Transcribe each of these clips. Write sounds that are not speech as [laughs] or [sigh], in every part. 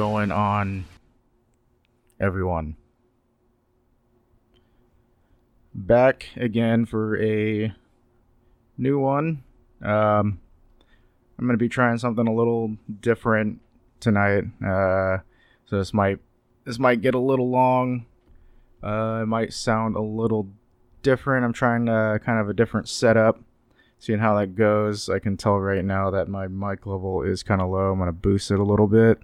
Going on, everyone? Back again for a new one. Um, I'm going to be trying something a little different tonight. Uh, so this might this might get a little long. Uh, it might sound a little different. I'm trying to kind of a different setup seeing how that goes. I can tell right now that my mic level is kind of low. I'm gonna boost it a little bit.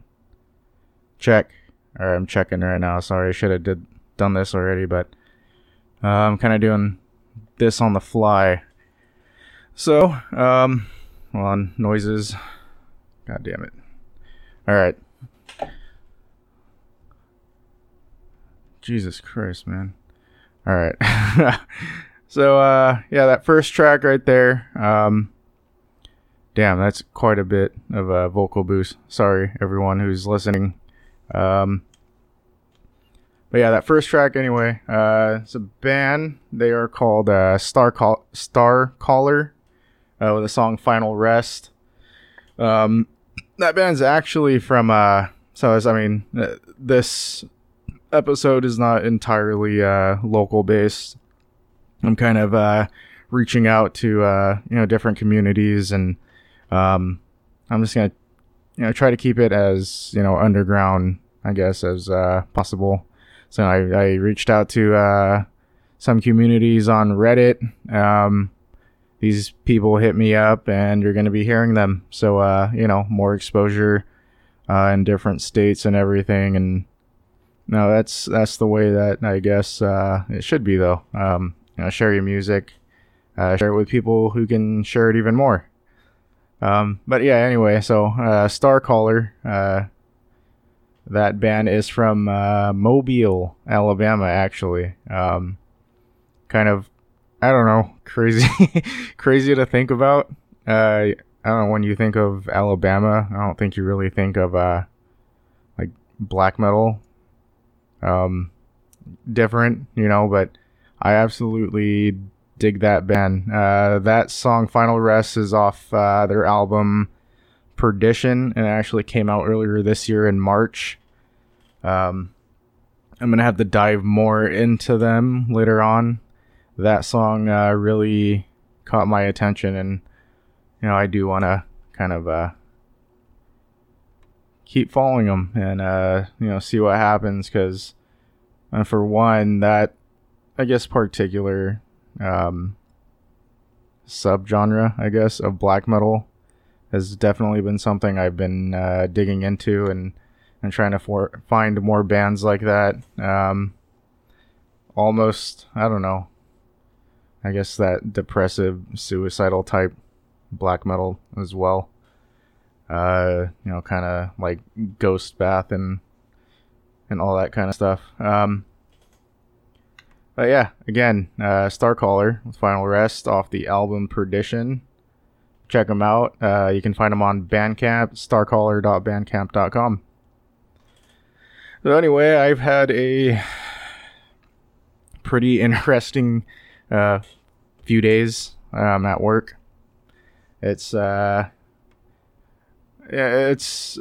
Check. Right, I'm checking right now. Sorry, I should have did done this already, but uh, I'm kind of doing this on the fly. So, um, on, noises. God damn it. All right. Jesus Christ, man. All right. [laughs] So uh, yeah, that first track right there. Um, damn, that's quite a bit of a vocal boost. Sorry, everyone who's listening. Um, but yeah, that first track anyway. Uh, it's a band. They are called uh, Star Call- Star Caller uh, with the song "Final Rest." Um, that band's actually from. Uh, so as I mean, uh, this episode is not entirely uh, local based. I'm kind of uh, reaching out to uh, you know different communities, and um, I'm just gonna you know try to keep it as you know underground, I guess, as uh, possible. So I, I reached out to uh, some communities on Reddit. Um, these people hit me up, and you're going to be hearing them. So uh, you know more exposure uh, in different states and everything, and no, that's that's the way that I guess uh, it should be though. Um, you know, share your music, uh, share it with people who can share it even more. Um, but yeah, anyway, so uh, Star Caller, uh, that band is from uh, Mobile, Alabama, actually. Um, kind of, I don't know, [laughs] crazy, crazy to think about. Uh, I don't know when you think of Alabama, I don't think you really think of uh, like black metal. Um, different, you know, but I absolutely dig that band. Uh, that song, Final Rest, is off uh, their album Perdition, and it actually came out earlier this year in March. Um, I'm gonna have to dive more into them later on. That song uh, really caught my attention, and you know I do want to kind of uh, keep following them and uh, you know see what happens because uh, for one that I guess, particular um, subgenre, I guess, of black metal has definitely been something I've been uh, digging into and and trying to for- find more bands like that. Um, almost, I don't know. I guess that depressive, suicidal type black metal as well. Uh, you know, kind of like Ghost Bath and and all that kind of stuff. Um, but yeah, again, uh, Starcaller with Final Rest off the album Perdition. Check them out. Uh, you can find them on Bandcamp, starcaller.bandcamp.com. So anyway, I've had a pretty [laughs] interesting uh, few days um, at work. It's uh, yeah, it's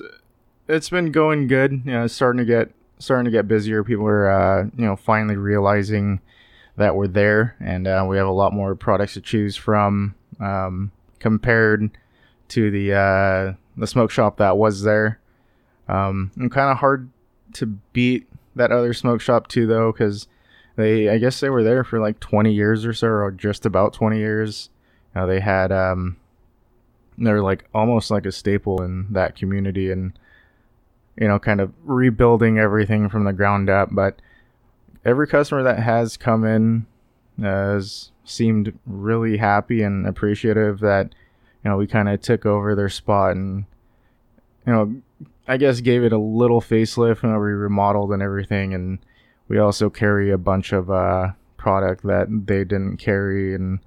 it's been going good. You know, it's starting to get starting to get busier. People are, uh, you know, finally realizing that we're there, and uh, we have a lot more products to choose from um, compared to the uh, the smoke shop that was there. Um, and kind of hard to beat that other smoke shop too, though, because they, I guess, they were there for like 20 years or so, or just about 20 years. You they had, um, they're like almost like a staple in that community, and you know, kind of rebuilding everything from the ground up. But every customer that has come in has seemed really happy and appreciative that you know we kind of took over their spot and you know I guess gave it a little facelift and we remodeled and everything. And we also carry a bunch of uh, product that they didn't carry. And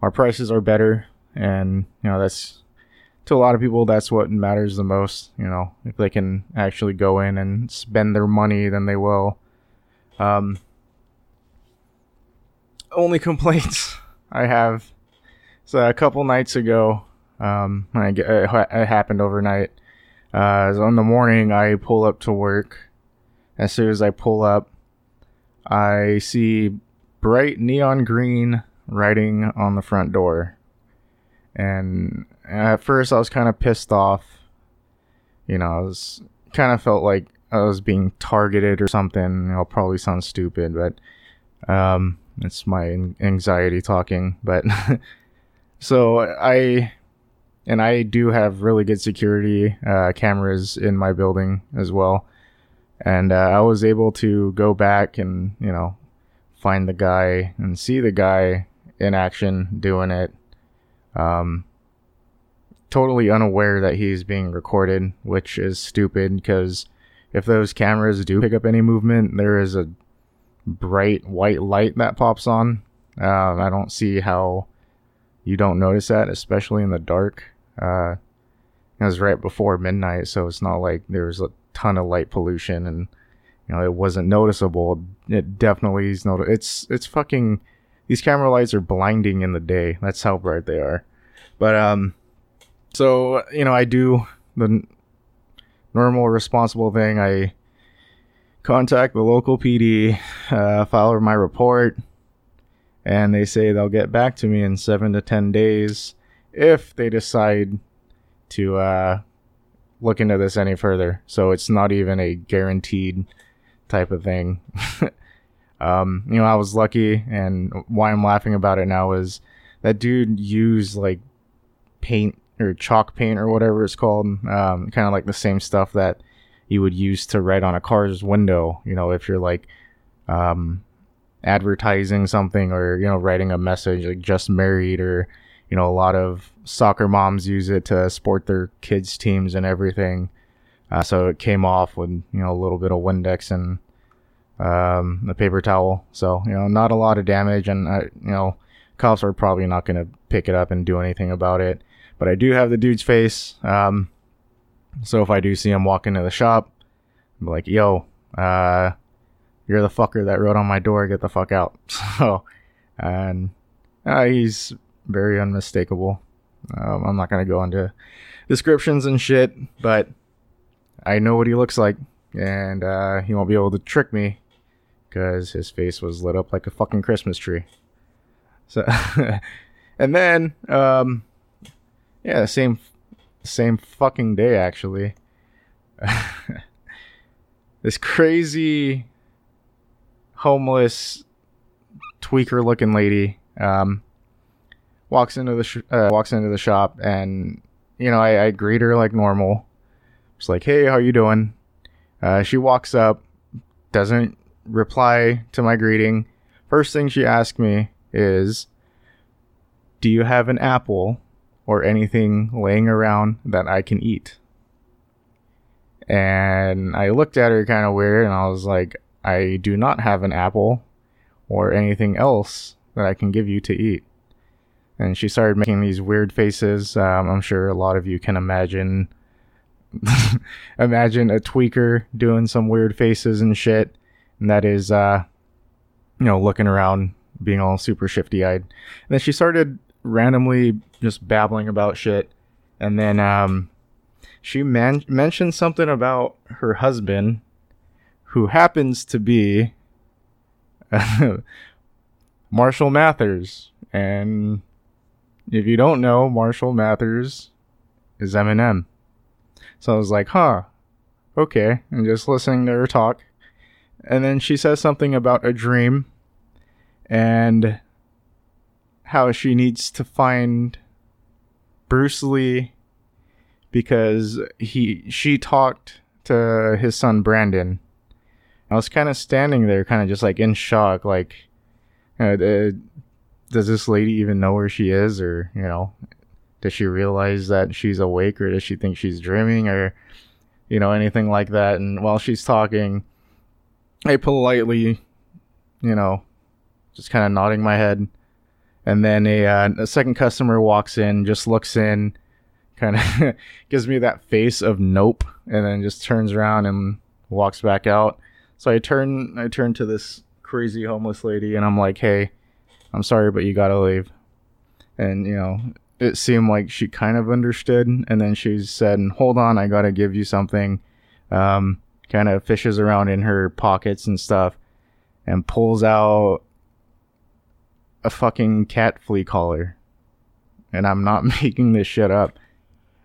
our prices are better. And you know that's to a lot of people that's what matters the most you know if they can actually go in and spend their money then they will um only [laughs] complaints i have so a couple nights ago um I it happened overnight Uh, so in the morning, I pull up to work. As soon as I pull up, I see bright neon green writing on the front door. And at first, I was kind of pissed off. You know, I was kind of felt like I was being targeted or something. I'll probably sound stupid, but um, it's my anxiety talking. But [laughs] so I and I do have really good security uh, cameras in my building as well. And uh, I was able to go back and you know find the guy and see the guy in action doing it. Um, totally unaware that he's being recorded, which is stupid because if those cameras do pick up any movement, there is a bright white light that pops on. Uh, I don't see how you don't notice that, especially in the dark. Uh, it was right before midnight, so it's not like there was a ton of light pollution and you know it wasn't noticeable. It definitely is not. It's it's fucking. These camera lights are blinding in the day. That's how bright they are. But um, so you know I do the normal responsible thing. I contact the local PD, uh, file my report, and they say they'll get back to me in seven to ten days if they decide to uh, look into this any further. So it's not even a guaranteed type of thing. [laughs] um, you know, I was lucky, and why I'm laughing about it now is that dude used like paint or chalk paint or whatever it's called, um, kind of like the same stuff that you would use to write on a car's window. You know, if you're like um, advertising something or you know writing a message like just married or you know a lot of soccer moms use it to support their kids teams and everything. Uh, so it came off with you know a little bit of Windex and um, the paper towel. So you know not a lot of damage, and I, you know cops are probably not going to pick it up and do anything about it. But I do have the dude's face. Um, so if I do see him walk into the shop, I'm like, yo, uh, you're the fucker that wrote on my door, get the fuck out. [laughs] So, and uh, he's very unmistakable. Um, I'm not to go into descriptions and shit, but I know what he looks like, and uh, he won't be able to trick me because his face was lit up like a fucking Christmas tree. So, [laughs] and then, um, yeah, same, same fucking day actually. [laughs] this crazy, homeless, tweaker-looking lady um, walks into the sh- uh, walks into the shop, and you know, I, I greet her like normal. Just like, hey, how you doing? Uh, she walks up, doesn't reply to my greeting. First thing she asks me is, "Do you have an apple?" Or anything laying around that I can eat. And I looked at her kind of weird and I was like, I do not have an apple or anything else that I can give you to eat. And she started making these weird faces. Um, I'm sure a lot of you can imagine [laughs] imagine a tweaker doing some weird faces and shit. And that is uh you know, looking around, being all super shifty eyed. And then she started randomly just babbling about shit, and then um, she man- mentioned something about her husband, who happens to be [laughs] Marshall Mathers, and if you don't know, Marshall Mathers is Eminem. So I was like, huh, okay, and just listening to her talk. And then she says something about a dream, and how she needs to find Bruce Lee because he she talked to his son Brandon. I was kind of standing there, kind of just like in shock, like, uh, uh, does this lady even know where she is, or you know, does she realize that she's awake, or does she think she's dreaming, or you know, anything like that? And while she's talking, I politely, you know, just kind of nodding my head and then a, uh, a second customer walks in, just looks in, kind of [laughs] gives me that face of nope, and then just turns around and walks back out. So I turn I turn to this crazy homeless lady and I'm like, "Hey, I'm sorry, but you gotta leave." And you know, it seemed like she kind of understood, and then she said, "Hold on, I gotta give you something." Um, kind of fishes around in her pockets and stuff, and pulls out a fucking cat flea collar. And I'm not [laughs] making this shit up.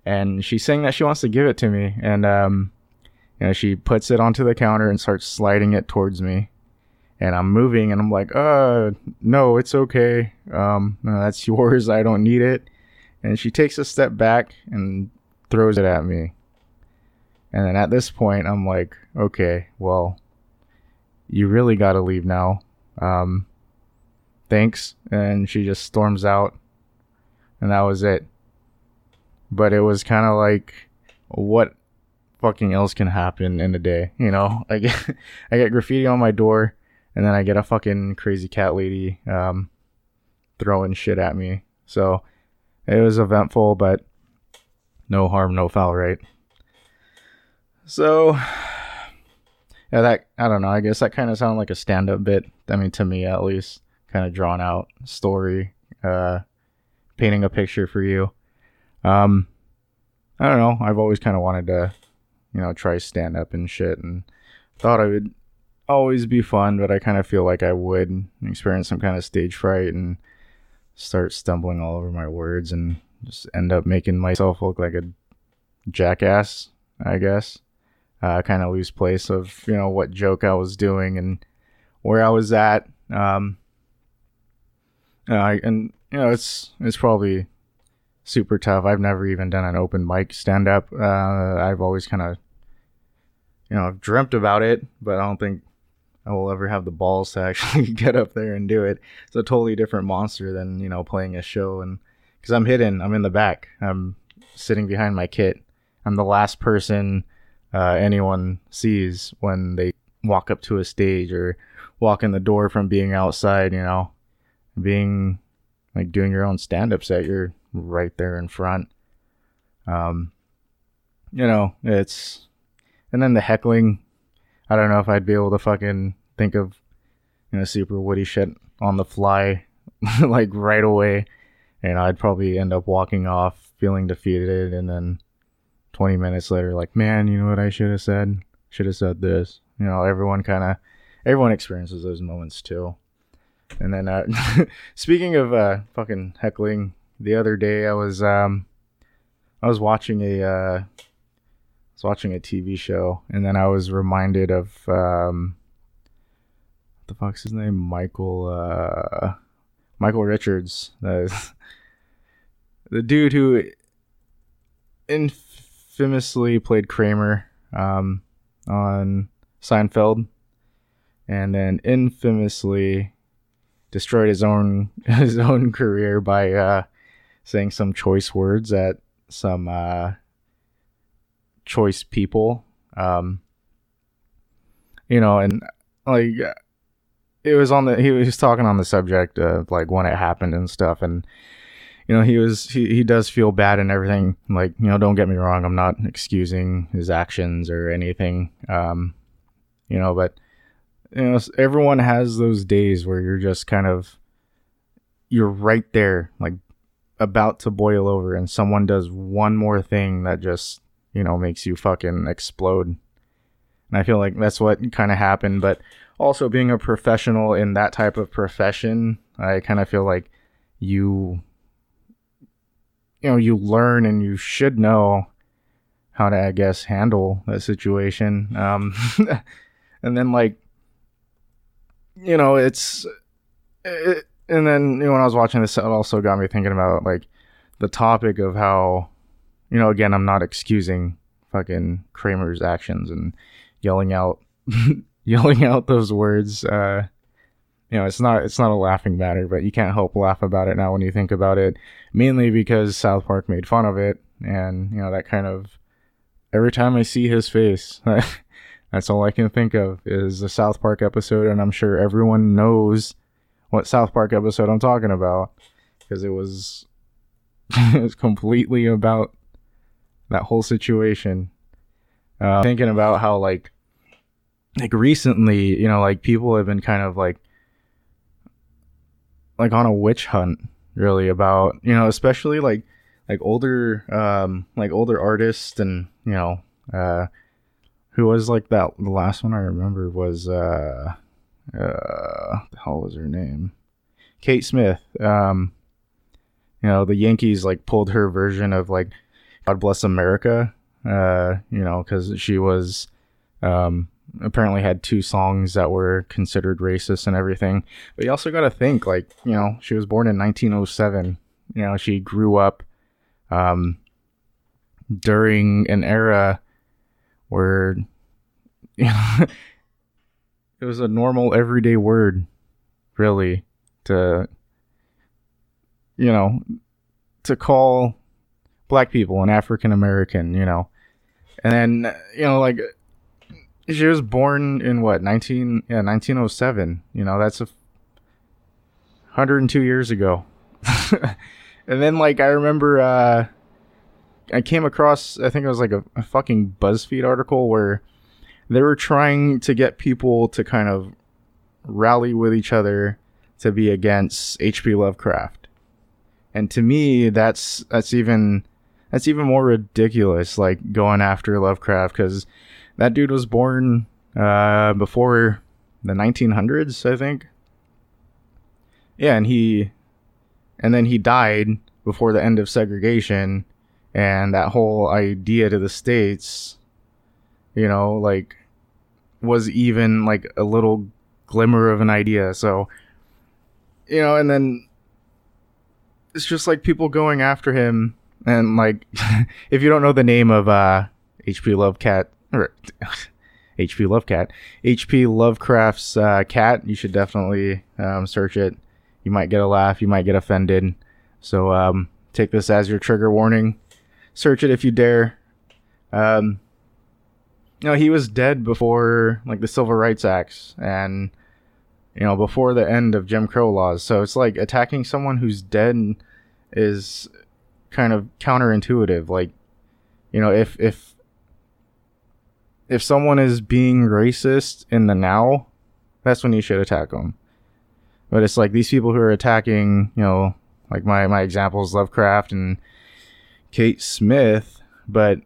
And she's saying that she wants to give it to me, and um, you know, she puts it onto the counter and starts sliding it towards me and I'm moving and I'm like, uh, no, it's okay. Um, no, that's [laughs] yours. I don't need it. And she takes a step back and throws it at me. And then at this point, I'm like, okay, well, you really got to leave now. Um, thanks. And she just storms out. And that was it. But it was kind of like, what fucking else can happen in a day? You know, [laughs] I get, I get graffiti on my door and then I get a fucking crazy cat lady um, throwing shit at me. So it was eventful, but no harm, no foul, right? So [sighs] yeah, that I don't know. I guess that kind of sounded like a stand-up bit. I mean, to me at least, kind of drawn out story, uh, painting a picture for you. Um, I don't know. I've always kind of wanted to, you know, try stand up and shit, and thought I would always be fun, but I kind of feel like I would experience some kind of stage fright and start stumbling all over my words and just end up making myself look like a jackass, I guess. Uh, kind of lose place of, you know, what joke I was doing and where I was at. Um, I, and, you know, it's, it's probably super tough. I've never even done an open mic stand up. Uh, I've always kind of, you know, I've dreamt about it, but I don't think I will ever have the balls to [laughs] actually get up there and do it. It's a totally different monster than you know playing a show, and because I'm hidden, I'm in the back, I'm sitting behind my kit. I'm the last person uh, anyone sees when they walk up to a stage or walk in the door from being outside. You know, being like doing your own stand-up set, you're right there in front. Um, you know, it's and then the heckling I don't know if I'd be able to fucking think of you know super witty shit on the fly [laughs] like right away. And I'd probably end up walking off feeling defeated and then 20 minutes later like, "Man, you know what I should have said? Should have said this." You know, everyone kind of everyone experiences those moments too. And then uh [laughs] speaking of uh fucking heckling, the other day I was um I was watching a uh was watching a TV show, and then I was reminded of um, what the fuck's his name? Michael uh, Michael Richards, the [laughs] dude who infamously played Kramer um, on Seinfeld, and then infamously destroyed his own [laughs] his own career by uh, saying some choice words at some uh, choice people. Um, you know, and like it was on the he was talking on the subject of like when it happened and stuff, and you know he was he he does feel bad and everything. Like you know, don't get me wrong, I'm not excusing his actions or anything. Um, you know, but you know, everyone has those days where you're just kind of you're right there, like about to boil over, and someone does one more thing that just you know, makes you fucking explode. And I feel like that's what kind of happened. But also being a professional in that type of profession, I kind of feel like you, you know, you learn and you should know how to, I guess, handle that situation. Um, [laughs] and then like, you know, it's, it, and then you know, when I was watching this, it also got me thinking about like the topic of how you know, again, I'm not excusing fucking Kramer's actions and yelling out, [laughs] yelling out those words. Uh, you know, it's not it's not a laughing matter, but you can't help laugh about it now when you think about it. Mainly because South Park made fun of it, and you know that kind of every time I see his face, [laughs] that's all I can think of is the South Park episode, and I'm sure everyone knows what South Park episode I'm talking about because it was [laughs] it was completely about that whole situation. Uh, thinking about how like like recently, you know, like people have been kind of like like on a witch hunt really about you know especially like like older um like older artists and you know uh who was like that the last one i remember was uh uh the hell was her name? Kate smith. Um you know the yankees like pulled her version of like god bless america uh you know because she was um apparently had two songs that were considered racist and everything. But you also got to think like you know she was born in 1907 you know she grew up um during an era know [laughs] it was a normal everyday word really to you know to call black people and african american you know. And then you know like she was born in what 19 yeah 1907 you know that's a 102 years ago. [laughs] And then like i remember uh i came across i think it was like a, a fucking buzzfeed article where they were trying to get people to kind of rally with each other to be against hp lovecraft and to me that's that's even that's even more ridiculous like going after lovecraft because that dude was born uh, before the 1900s, I think. Yeah, and he, and then he died before the end of segregation, and that whole idea to the states, you know, like, was even like a little glimmer of an idea. So, you know, and then it's just like people going after him, and like, [laughs] if you don't know the name of uh, H.P. Lovecat or [laughs] HP Lovecat, HP Lovecraft's uh, cat. You should definitely um, search it. You might get a laugh. You might get offended. So um, take this as your trigger warning. Search it if you dare. Um, know, he was dead before like the Civil Rights Acts and you know before the end of Jim Crow laws. So it's like attacking someone who's dead is kind of counterintuitive. Like you know, if if if someone is being racist in the now, that's when you should attack them. But it's like these people who are attacking, you know, like my my examples Lovecraft and Kate Smith, but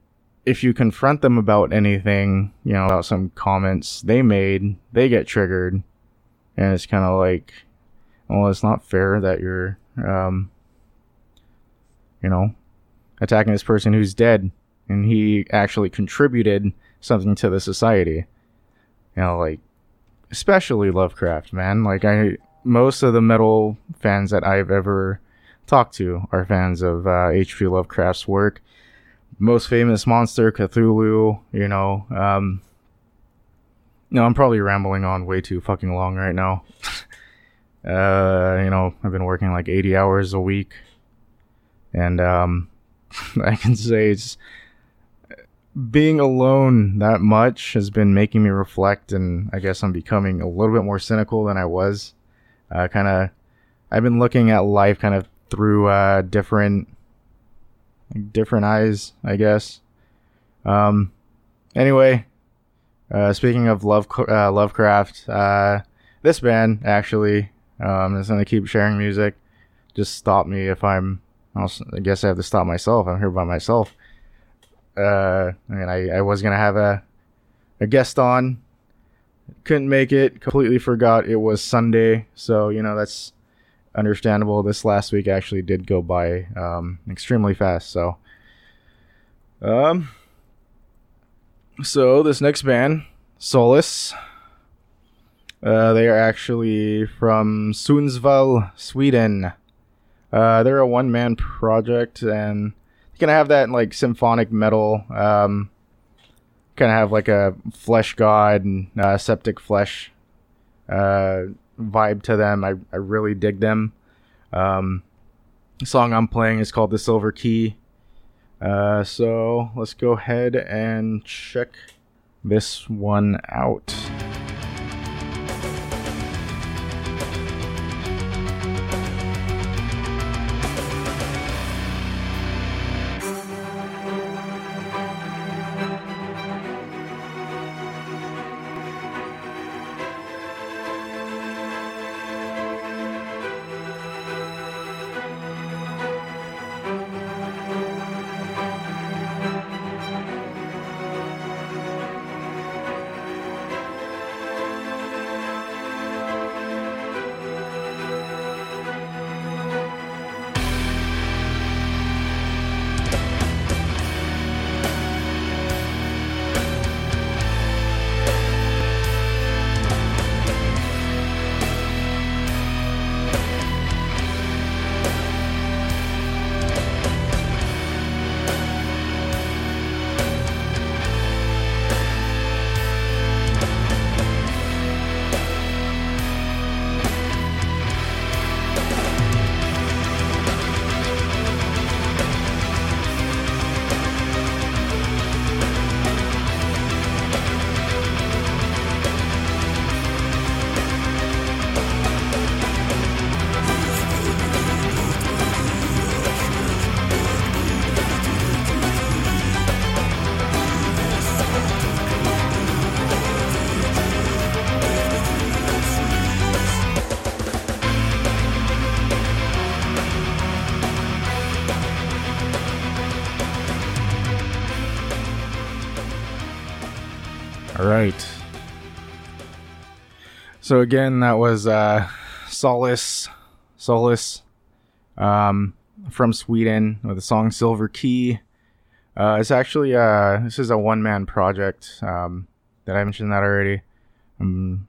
if you confront them about anything, you know, about some comments they made, they get triggered. And it's kind of like, well, it's not fair that you're, um, you know, attacking this person who's dead and he actually contributed something to the society. You know, like especially Lovecraft, man. Like I most of the metal fans that I've ever talked to are fans of uh, H.P. Lovecraft's work. Most famous monster, Cthulhu. You know, um, no, I'm probably rambling on way too fucking long right now. [laughs] uh, you know, I've been working like 80 hours a week, and um, [laughs] I can say it's being alone that much has been making me reflect, and I guess I'm becoming a little bit more cynical than I was. Uh, kind of, I've been looking at life kind of through uh, different, different eyes, I guess. Um, anyway, uh, speaking of love, uh, Lovecraft, uh, this band actually um, is gonna keep sharing music. Just stop me if I'm. I guess I have to stop myself. I'm here by myself uh, I mean, I, I was gonna have a a guest on, couldn't make it. Completely forgot it was Sunday, so you know that's understandable. This last week actually did go by um, extremely fast. So, um, so this next band, Solace. Uh, they are actually from Sundsvall, Sweden. Uh, they're a one man project and they're gonna have that like symphonic metal um kind of have like a Fleshgod and uh, Septicflesh uh vibe to them. I, I really dig them. Um the song i'm playing is called the silver key. Uh so let's go ahead and check this one out So again, that was uh, Solace, Solace, um, from Sweden with the song "Silver Key." Uh, it's actually uh, this is a one man project. Um, did I mention that already? I'm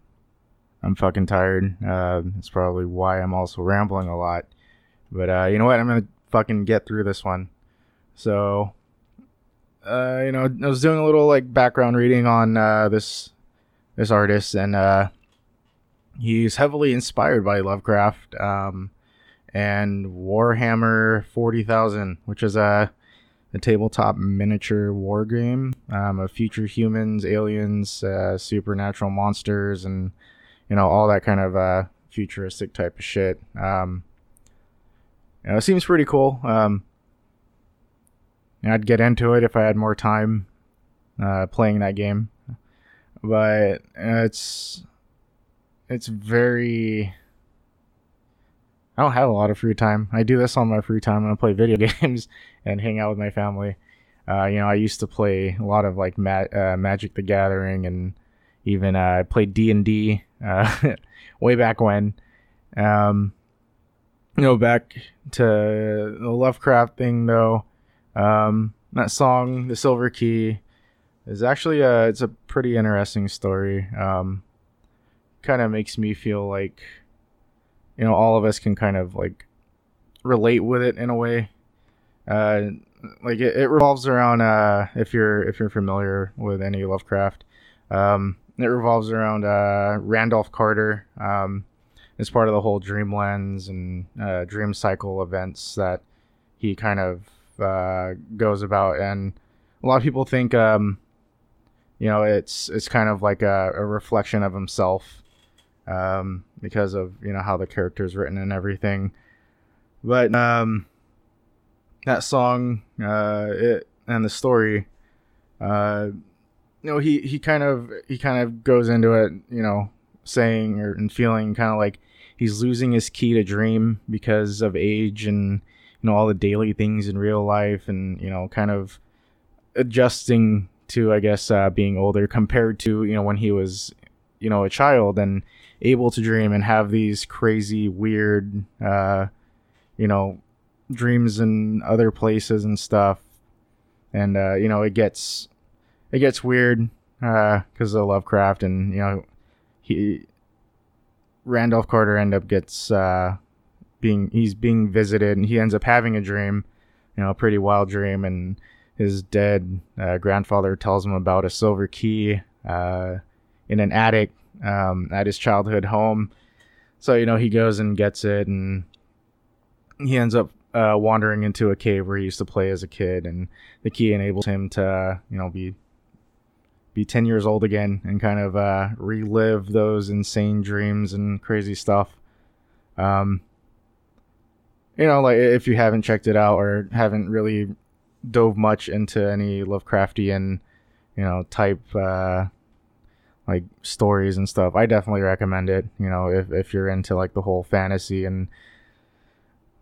I'm fucking tired. Uh, that's probably why I'm also rambling a lot. But uh, you know what? I'm gonna fucking get through this one. So, uh, you know, I was doing a little like background reading on uh, this this artist, and uh, he's heavily inspired by Lovecraft um, and Warhammer Forty Thousand, which is a a tabletop miniature war game um, of future humans, aliens, uh, supernatural monsters, and you know all that kind of uh, futuristic type of shit. Um, you know, it seems pretty cool. Um, I'd get into it if I had more time uh, playing that game, but it's it's very. I don't have a lot of free time. I do this on my free time when I play [laughs] video games and hang out with my family. Uh, you know, I used to play a lot of like Ma- uh, Magic the Gathering and even uh, I played D and D uh, [laughs] way back when. Um, you know, back to the Lovecraft thing though. Um, that song, "The Silver Key," is actually a it's a pretty interesting story. Um, kind of makes me feel like you know all of us can kind of like relate with it in a way. Uh, like it, it revolves around uh, if you're if you're familiar with any Lovecraft. Um, it revolves around uh, Randolph Carter. Um, it's part of the whole Dreamlands and uh, Dream Cycle events that he kind of uh, goes about, and a lot of people think, um, you know, it's it's kind of like a, a reflection of himself um, because of you know how the character is written and everything. But um, that song, uh, it and the story, uh, you know, he he kind of he kind of goes into it, you know, saying or and feeling kind of like he's losing his key to dream because of age and you know all the daily things in real life and you know kind of adjusting to I guess uh, being older compared to you know when he was you know a child and able to dream and have these crazy weird uh, you know dreams in other places and stuff. And uh, you know it gets it gets weird because uh, of Lovecraft and you know he Randolph Carter end up gets uh, being he's being visited and he ends up having a dream, you know, a pretty wild dream, and his dead uh, grandfather tells him about a silver key uh, in an attic um, at his childhood home. So you know he goes and gets it, and he ends up uh, wandering into a cave where he used to play as a kid, and the key enables him to you know be be 10 years old again and kind of uh, relive those insane dreams and crazy stuff. Um, you know, like if you haven't checked it out or haven't really dove much into any Lovecraftian, you know, type uh, like stories and stuff, I definitely recommend it. You know, if if you're into like the whole fantasy and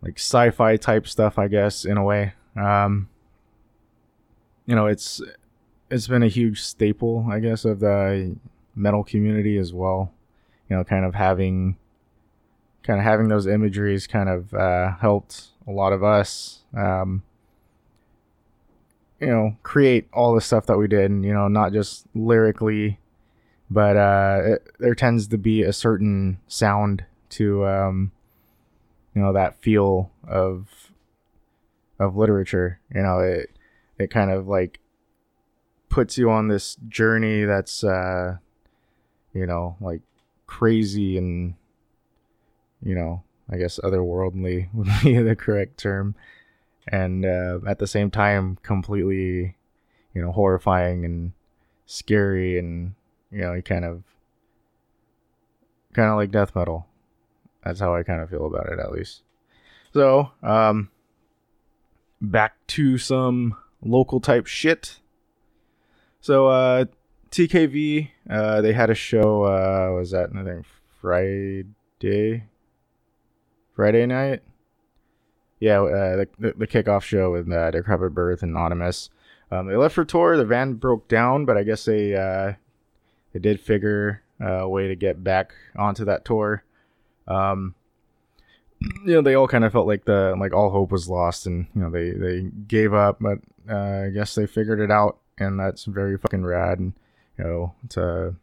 like sci-fi type stuff, I guess in a way. Um, you know, it's it's been a huge staple, I guess, of the metal community as well. You know, kind of having kind of having those imageries kind of uh, helped a lot of us um, you know create all the stuff that we did and you know not just lyrically but uh, it, there tends to be a certain sound to um, you know that feel of of literature. You know it it kind of like puts you on this journey that's uh you know like crazy and you know i guess otherworldly [laughs] would be the correct term. And uh, at the same time completely you know horrifying and scary and you know he kind of kind of like death metal that's how i kind of feel about it at least so um back to some local type shit so uh, TKV, uh, they had a show. Uh, was that I think Friday, Friday night? Yeah, uh, the, the, the kickoff show with uh, Decrepit Birth and Anonymous. Um, they left for tour. The van broke down, but I guess they uh, they did figure a way to get back onto that tour. Um, you know, they all kind of felt like the like all hope was lost, and you know they they gave up, but uh, I guess they figured it out, and that's very fucking rad, and you know to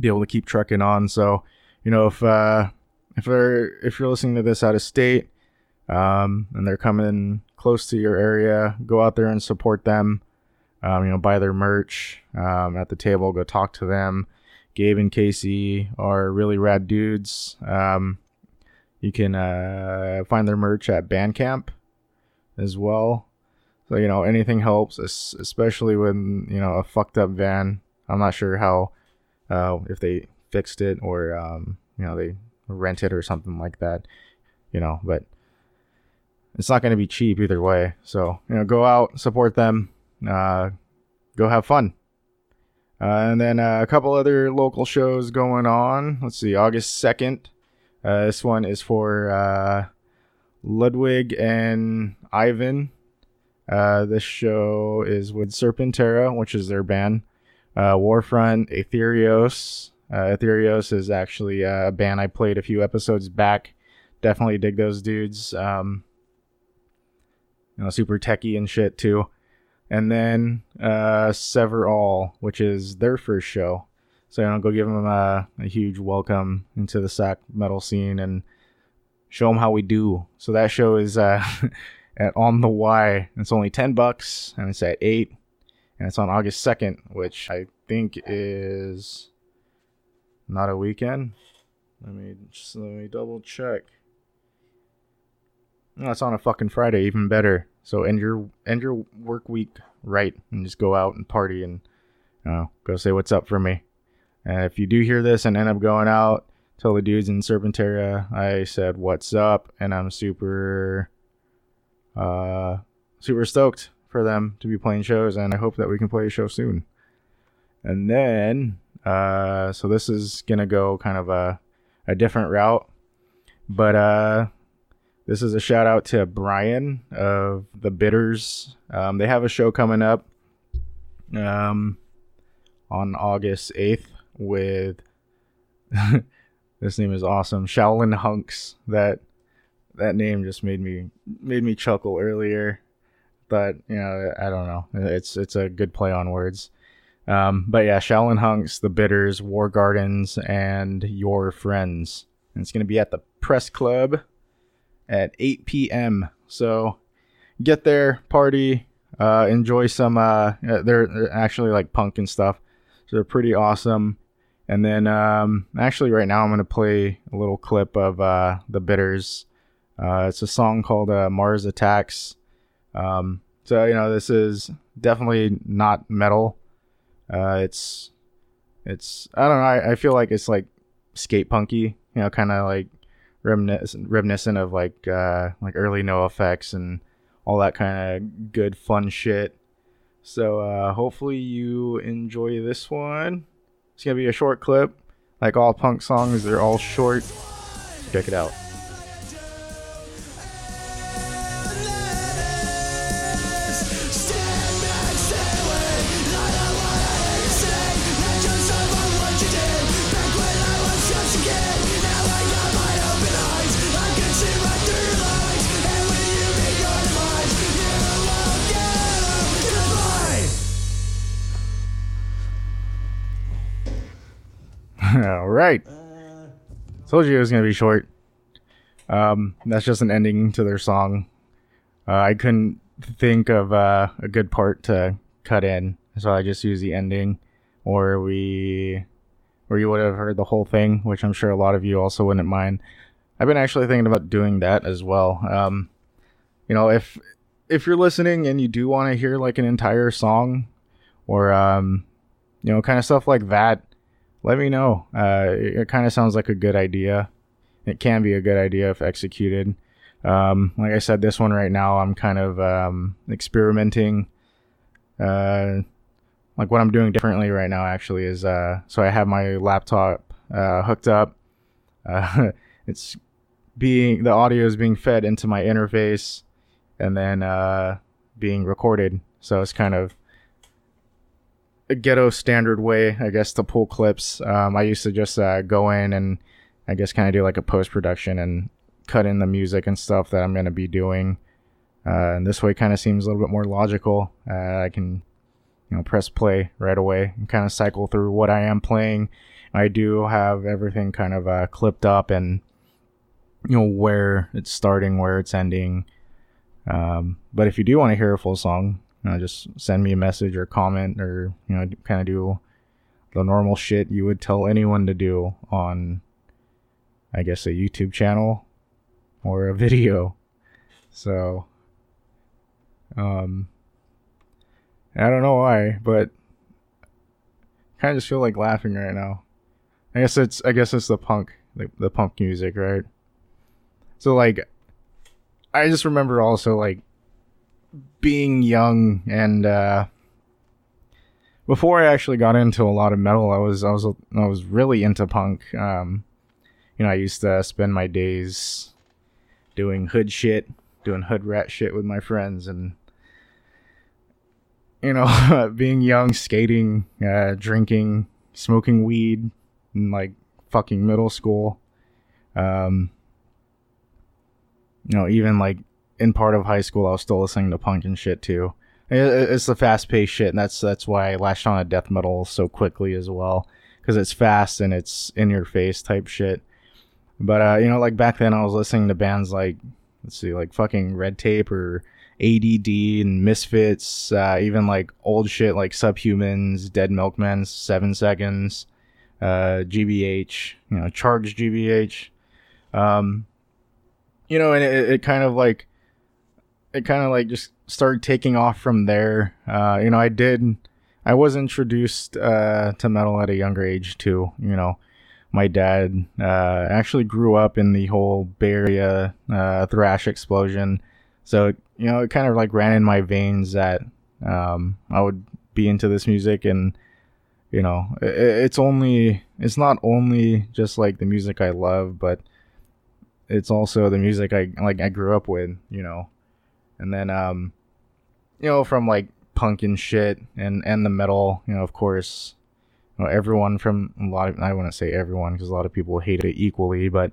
be able to keep trucking on. So you know if uh, if they're if you're listening to this out of state, um, and they're coming close to your area, go out there and support them. Um, you know, buy their merch um, at the table. Go talk to them. Gabe and Casey are really rad dudes. Um, you can uh, find their merch at Bandcamp as well. So you know anything helps, especially when you know a fucked up van. I'm not sure how uh, if they fixed it or um, you know they rent it or something like that. You know, but it's not going to be cheap either way. So you know, go out, support them, uh, go have fun. Uh, and then uh, a couple other local shows going on. Let's see, August second uh, this one is for uh, Ludwig and Ivan. Uh, this show is with Serpentera, which is their band. Uh, Warfront, Aetherios. Aetherios is actually a band I played a few episodes back. Definitely dig those dudes. Um, you know, super techie and shit too. And then uh, Sever All, which is their first show. So you know, go give them a, a huge welcome into the Sac metal scene and show them how we do. So that show is uh, [laughs] at On the Y. It's only ten bucks, and it's at eight, and it's on August second, which I think is not a weekend. Let me just let me double check. No, it's on a fucking Friday, even better. So end your end your work week right, and just go out and party and you know, go say what's up for me. And if you do hear this and end up going out, tell the dudes in Serpentaria I said what's up, and I'm super, uh, super stoked for them to be playing shows, and I hope that we can play a show soon. And then, uh, so this is gonna go kind of a a different route, but uh, this is a shout out to Brian of the Bitters. Um, they have a show coming up um, on August 8th with [laughs] this name is awesome. Shaolin Hunks. That that name just made me made me chuckle earlier. But you know, I don't know. It's it's a good play on words. Um, but yeah, Shaolin Hunks, The Bitters, War Gardens, and Your Friends. And it's gonna be at the Press Club at 8 p.m. So get there, party, uh, enjoy some. Uh, they're, they're actually like punk and stuff, so they're pretty awesome. And then um, actually, right now, I'm to play a little clip of uh, the Bitters. Uh, it's a song called uh, Mars Attacks. Um, so, you know, this is definitely not metal. Uh, it's, it's, I don't know, I, I feel like it's like skate punky, you know, kind of like reminiscent, reminiscent of like, uh, like early NOFX and all that kind of good, fun shit. So, uh, hopefully, you enjoy this one. It's gonna be a short clip. Like all punk songs, they're all short. Check it out. Told you it was gonna be short. Um, that's just an ending to their song. Uh, I couldn't think of uh, a good part to cut in, so I just used the ending, or we, or you would have heard the whole thing, which I'm sure a lot of you also wouldn't mind. I've been actually thinking about doing that as well. Um, you know, if if you're listening and you do want to hear like an entire song, or um, you know, kind of stuff like that let me know. Uh, it, it kind of sounds like a good idea. It can be a good idea if executed. Um, like I said, this one right now, I'm kind of um, experimenting. Uh, like what I'm doing differently right now, actually, is uh, so I have my laptop uh, hooked up. [laughs] Uh, it's being the audio is being fed into my interface, and then uh, being recorded. So it's kind of ghetto standard way, I guess, to pull clips. Um, I used to just uh, go in and I guess kind of do like a post production and cut in the music and stuff that I'm going to be doing. Uh, and this way kind of seems a little bit more logical. Uh, I can, you know, press play right away and kind of cycle through what I am playing. I do have everything kind of uh, clipped up and, you know, where it's starting, where it's ending. Um, but if you do want to hear a full song, you know, just send me a message or comment or, you know, kind of do the normal shit you would tell anyone to do on, I guess, a YouTube channel or a video. So, um, I don't know why, but I kind of just feel like laughing right now. I guess it's I guess it's the punk the, the punk music, right? So like I just remember also like being young and uh before I actually got into a lot of metal, I was I was I was really into punk. Um you know, I used to spend my days doing hood shit, doing hood rat shit with my friends and you know, [laughs] being young, skating, uh, drinking, smoking weed in like fucking middle school. Um, you know, even like in part of high school, I was still listening to punk and shit too. It's the fast paced shit, and that's that's why I latched on to death metal so quickly as well, because it's fast and it's in your face type shit. But uh, you know, like back then, I was listening to bands like let's see, like fucking Red Tape or ADD and Misfits, uh, even like old shit like Subhumans, Dead Milkmen, Seven Seconds, uh, GBH, you know, Charge GBH. Um, you know, and it, it kind of like, it kind of like just started taking off from there. Uh, you know, I did, I was introduced uh, to metal at a younger age too. You know, my dad uh, actually grew up in the whole Bay Area uh, thrash explosion so you know, it kind of like ran in my veins that um, I would be into this music, and you know, it, it's only it's not only just like the music I love, but it's also the music I like I grew up with, you know, and then um, you know, from like punk and shit, and and the metal, you know, of course. You know, everyone from a lot of I wouldn't say everyone because a lot of people hate it equally, but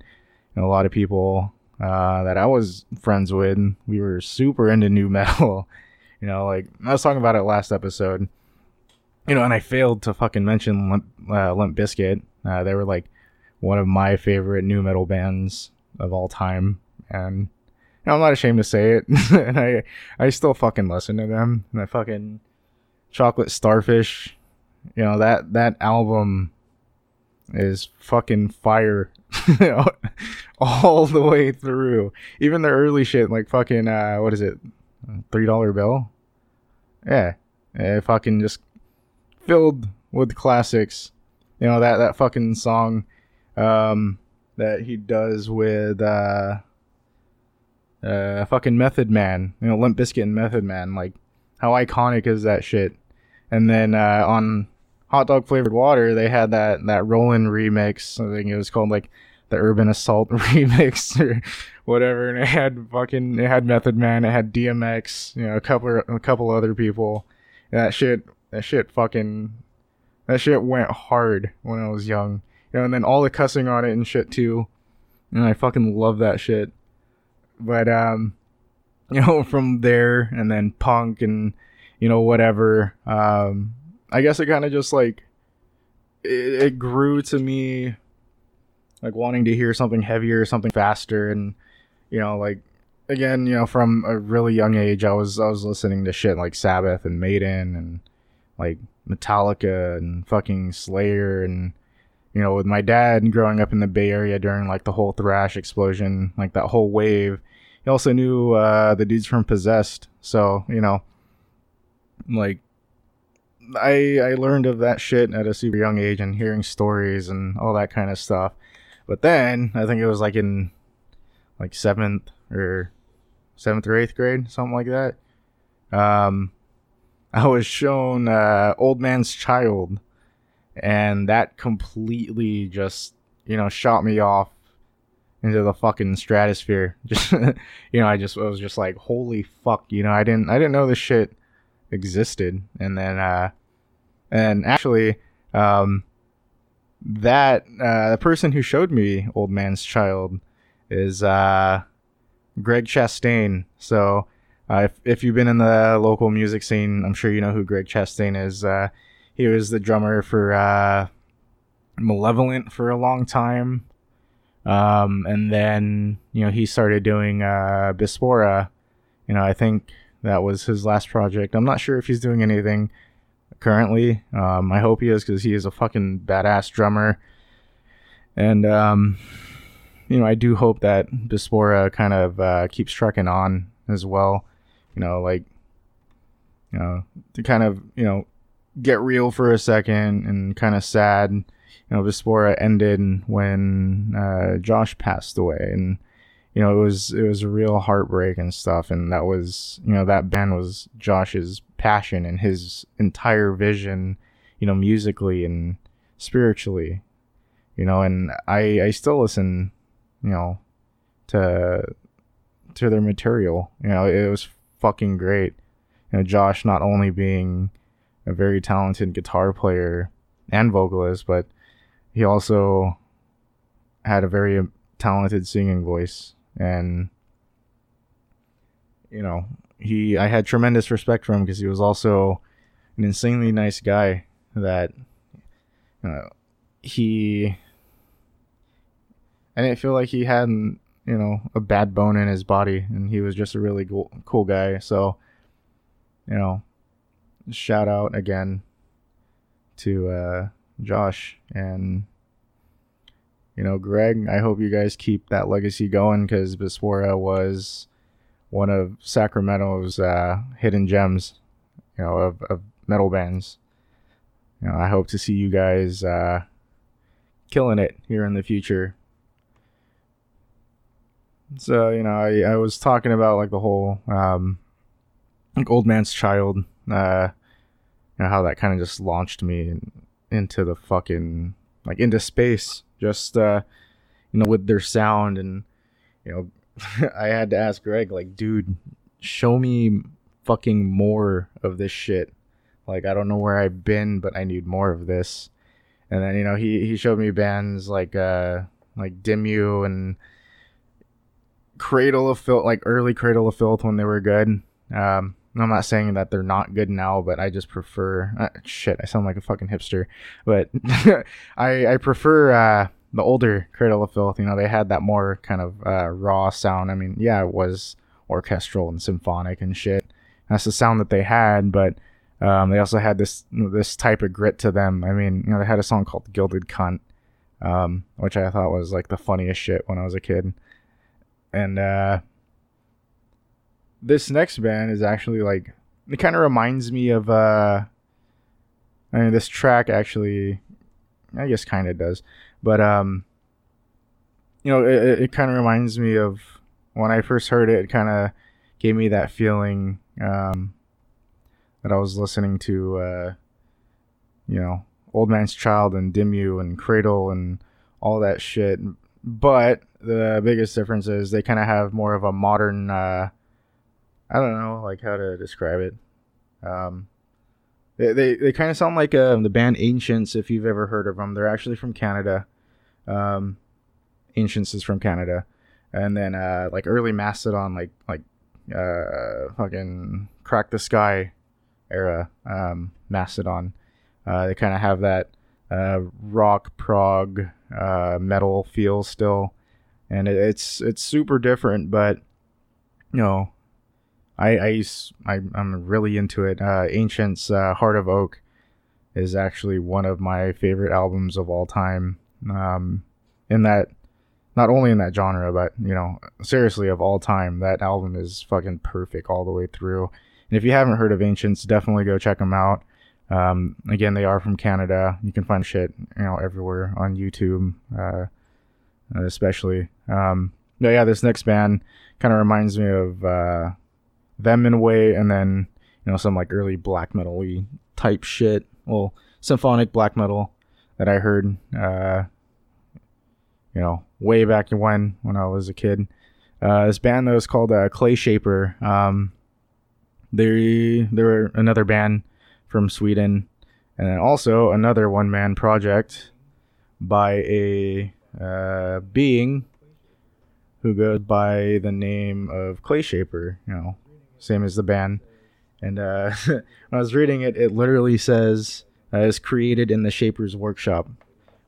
you know, a lot of people uh, that I was friends with. We were super into new [laughs] metal. you know, like I was talking about it last episode. You know, and I failed to fucking mention Limp, uh, Limp Bizkit. Uh, they were like one of my favorite nu metal bands of all time, and know, I'm not ashamed to say it. [laughs] and I I still fucking listen to them. And I fucking Chocolate Starfish. You know that that album is fucking fire [laughs] all the way through. Even the early shit, like fucking uh, what is it, three dollar bill? Yeah, yeah, fucking just filled with classics. You know that that fucking song um, that he does with uh, uh, fucking Method Man. You know, Limp Bizkit and Method Man. Like, how iconic is that shit? And then uh, on hot dog flavored water, they had that that Rollin' remix. I think it was called like the Urban Assault [laughs] remix or whatever. And it had fucking it had Method Man, it had DMX, you know, a couple a couple other people. And that shit that shit fucking that shit went hard when I was young. You know, and then all the cussing on it and shit too. And I fucking love that shit. But um [laughs] you know, from there and then punk and you know, whatever. Um I guess it kind of just like it, it, grew to me like wanting to hear something heavier, something faster, and you know, like again, you know, from a really young age, I was I was listening to shit like Sabbath and Maiden and like Metallica and fucking Slayer and you know, with my dad growing up in the Bay Area during like the whole thrash explosion, like that whole wave. He also knew uh, the dudes from Possessed, so you know, like I I learned of that shit at a super young age and hearing stories and all that kind of stuff. But then I think it was like in like seventh or seventh or eighth grade, something like that. Um, [laughs] I was shown uh, Old Man's Child, and that completely just you know shot me off into the fucking stratosphere. [laughs] Just you know, I just I was just like, holy fuck, you know, I didn't I didn't know this shit existed, and then uh, And actually, um, that uh, the person who showed me Old Man's Child is uh, Greg Chastain. So uh, if if you've been in the local music scene, I'm sure you know who Greg Chastain is. Uh, he was the drummer for uh, Malevolent for a long time, um, and then you know he started doing uh, Bispora. You know, I think that was his last project. I'm not sure if he's doing anything currently. Um, I hope he is because he is a fucking badass drummer. And um, you know, I do hope that Bispora kind of uh, keeps trucking on as well. You know, like you know, to kind of you know get real for a second and kind of sad. You know, Bispora ended when uh, Josh passed away, and you know it was it was a real heartbreak and stuff. And that was you know that band was Josh's passion and his entire vision, you know, musically and spiritually, you know, and I I still listen, you know, to to their material. You know, it was fucking great. You know, Josh not only being a very talented guitar player and vocalist, but he also had a very talented singing voice and you know he I had tremendous respect for him because he was also an insanely nice guy that uh, he I didn't feel like he had you know a bad bone in his body and he was just a really cool, cool guy. So you know shout out again to uh, Josh and you know Greg I hope you guys keep that legacy going because Bispora was one of Sacramento's uh, hidden gems, you know, of, of metal bands. You know, I hope to see you guys uh, killing it here in the future. So you know, I, I was talking about like the whole um, like old man's child, uh, you know, how that kind of just launched me in, into the fucking like into space, just uh, you know, with their sound and you know [laughs] I had to ask Greg, like, dude, show me fucking more of this shit. Like, I don't know where I've been, but I need more of this. And then, you know, he, he showed me bands like, uh, like Dimmu and Cradle of Filth, like early Cradle of Filth when they were good. Um, I'm not saying that they're not good now, but I just prefer, uh, shit, I sound like a fucking hipster, but [laughs] I, I prefer, uh, the older Cradle of Filth, you know, they had that more kind of uh, raw sound. I mean, yeah, it was orchestral and symphonic and shit. That's the sound that they had, but um, they also had this this type of grit to them. I mean, you know, they had a song called "Gilded Cunt," um, which I thought was like the funniest shit when I was a kid. And uh, this next band is actually like it kind of reminds me of. Uh, I mean, this track actually, I guess, kind of does but um, you know, it, it kind of reminds me of when I first heard it. It kind of gave me that feeling um, that I was listening to, uh, you know, Old Man's Child and Dimmu and Cradle and all that shit. But the biggest difference is they kind of have more of a modern. Uh, I don't know, like how to describe it. Um, they they, they kind of sound like uh, the band Ancients, if you've ever heard of them. They're actually from Canada. Um, Ancients is from Canada, and then uh, like early Mastodon, like like uh, fucking Crack the Skye era um, Mastodon. Uh, they kind of have that uh, rock prog uh, metal feel still, and it, it's it's super different. But you know, I I, I am really into it. Uh, Ancients uh, Heart of Oak is actually one of my favorite albums of all time um, in that not only in that genre, but you know, seriously of all time, that album is fucking perfect all the way through. And if you haven't heard of Ancients, definitely go check them out. Um, again, they are from Canada. You can find shit, you know, everywhere on YouTube, uh, especially. Um, but yeah, this next band kind of reminds me of uh, them in a way, and then you know some like early black metal type shit, well, symphonic black metal that I heard, uh, you know, way back when when I was a kid. Uh, this band that was called uh, Clay Shaper. Um, they they were another band from Sweden, and then also another one man project by a uh, being who goes by the name of Clay Shaper, you know, same as the band. And uh, [laughs] when I was reading it, it literally says uh, it's created in the Shaper's workshop,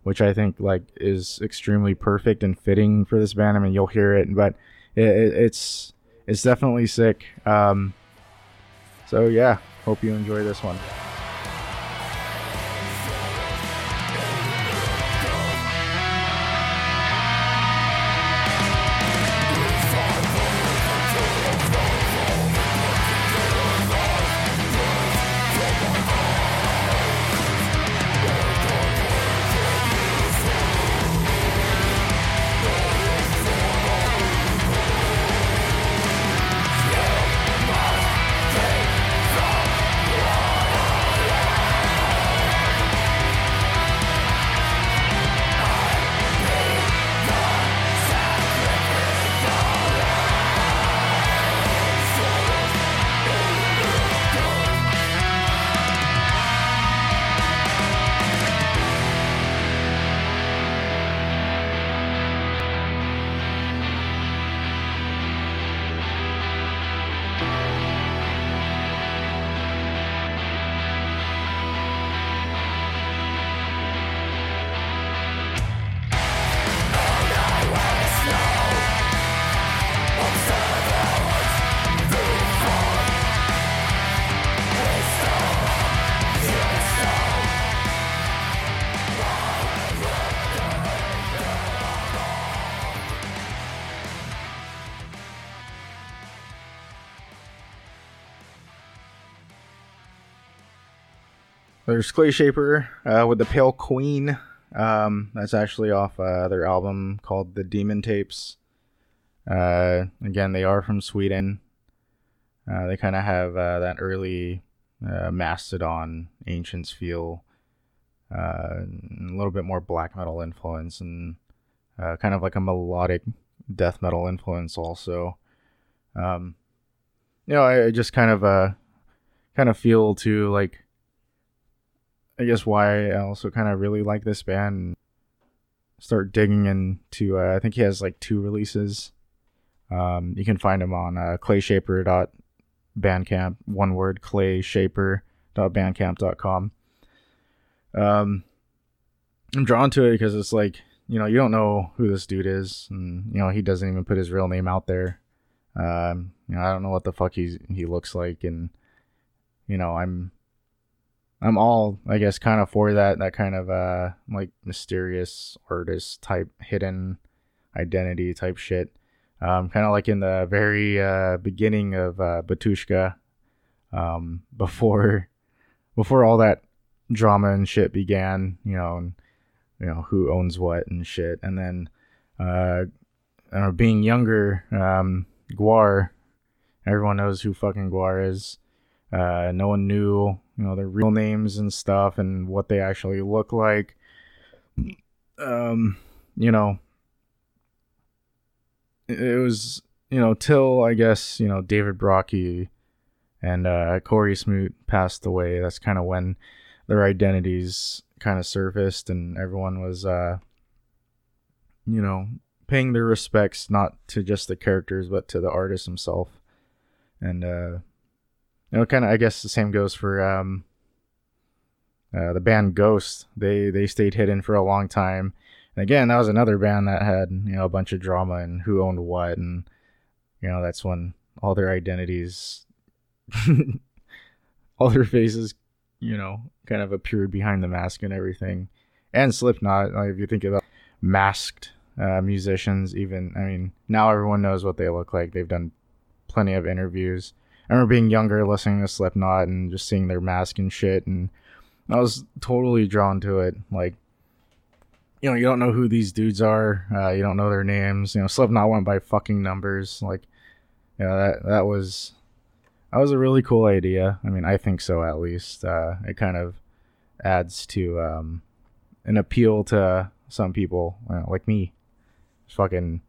which I think like is extremely perfect and fitting for this band. I mean, you'll hear it, but it, it, it's it's definitely sick. Um, so yeah, hope you enjoy this one. Clay Shaper uh, with the Pale Queen. Um, that's actually off uh, their album called The Demon Tapes. Uh, again, they are from Sweden. Uh, they kind of have uh, that early uh, Mastodon Ancients feel, a little bit more black metal influence, and kind of like a melodic death metal influence also. Um, you know, I, I just kind of kind of feel to like I guess why I also kind of really like this band. Start digging into. Uh, I think he has like two releases. Um, you can find him on uh, clayshaper.bandcamp. One word, clayshaper.bandcamp.com. Um, I'm drawn to it because it's like you know you don't know who this dude is, and you know he doesn't even put his real name out there. Um, you know I don't know what the fuck he he looks like, and you know I'm I'm all I guess kind of for that that kind of uh like mysterious artist type hidden identity type shit. Um, kind of like in the very uh, beginning of uh, Batushka, um, [laughs] before before all that drama and shit began, you know, and you know who owns what and shit, and then uh, being younger, um, GWAR, everyone knows who fucking GWAR is. Uh, no one knew you know their real names and stuff and what they actually look like. Um you know it was you know till i guess you know david brockie and uh cory smoot passed away. That's kind of when their identities kind of surfaced and everyone was uh you know paying their respects not to just the characters but to the artist himself. And uh you know, kind of. I guess the same goes for um, uh, the band Ghost. They they stayed hidden for a long time. And again, that was another band that had you know a bunch of drama and who owned what, and you know that's when all their identities, [laughs] all their faces, you know, kind of appeared behind the mask and everything. And Slipknot, like if you think about masked uh, musicians, even I mean now everyone knows what they look like. They've done plenty of interviews. I remember being younger, listening to Slipknot and just seeing their mask and shit, and I was totally drawn to it. Like, you know, you don't know who these dudes are, uh, you don't know their names. You know, Slipknot went by fucking numbers. Like, you know, that that was that was a really cool idea. I mean, I think so at least. Uh, it kind of adds to um, an appeal to some people, you know, like me. Just fucking,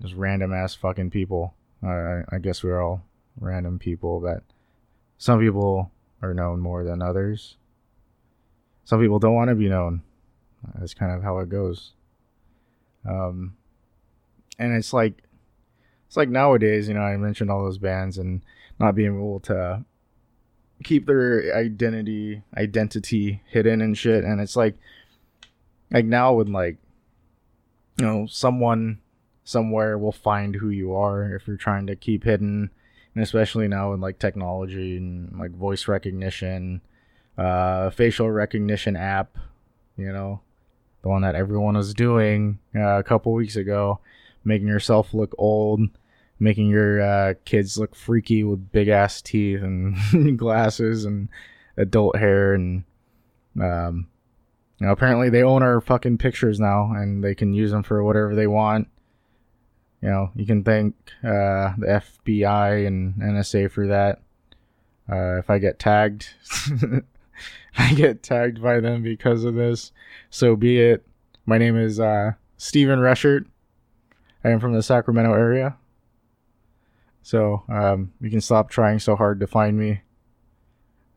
just random ass fucking people. I, I guess we're all random people, but some people are known more than others. Some people don't want to be known. That's kind of how it goes. Um, and it's like, it's like nowadays, you know, I mentioned all those bands and not being able to keep their identity identity hidden and shit. And it's like, like now with like, you know, someone somewhere will find who you are if you're trying to keep hidden. And especially now with like technology and like voice recognition uh facial recognition app you know the one that everyone was doing uh, a couple weeks ago making yourself look old making your uh, kids look freaky with big ass teeth and [laughs] glasses and adult hair and um you know apparently they own our fucking pictures now and they can use them for whatever they want you know, you can thank uh, the FBI and NSA for that. Uh, if I get tagged, [laughs] I get tagged by them because of this. So be it. My name is uh, Stephen Reschert. I am from the Sacramento area. So um, you can stop trying so hard to find me.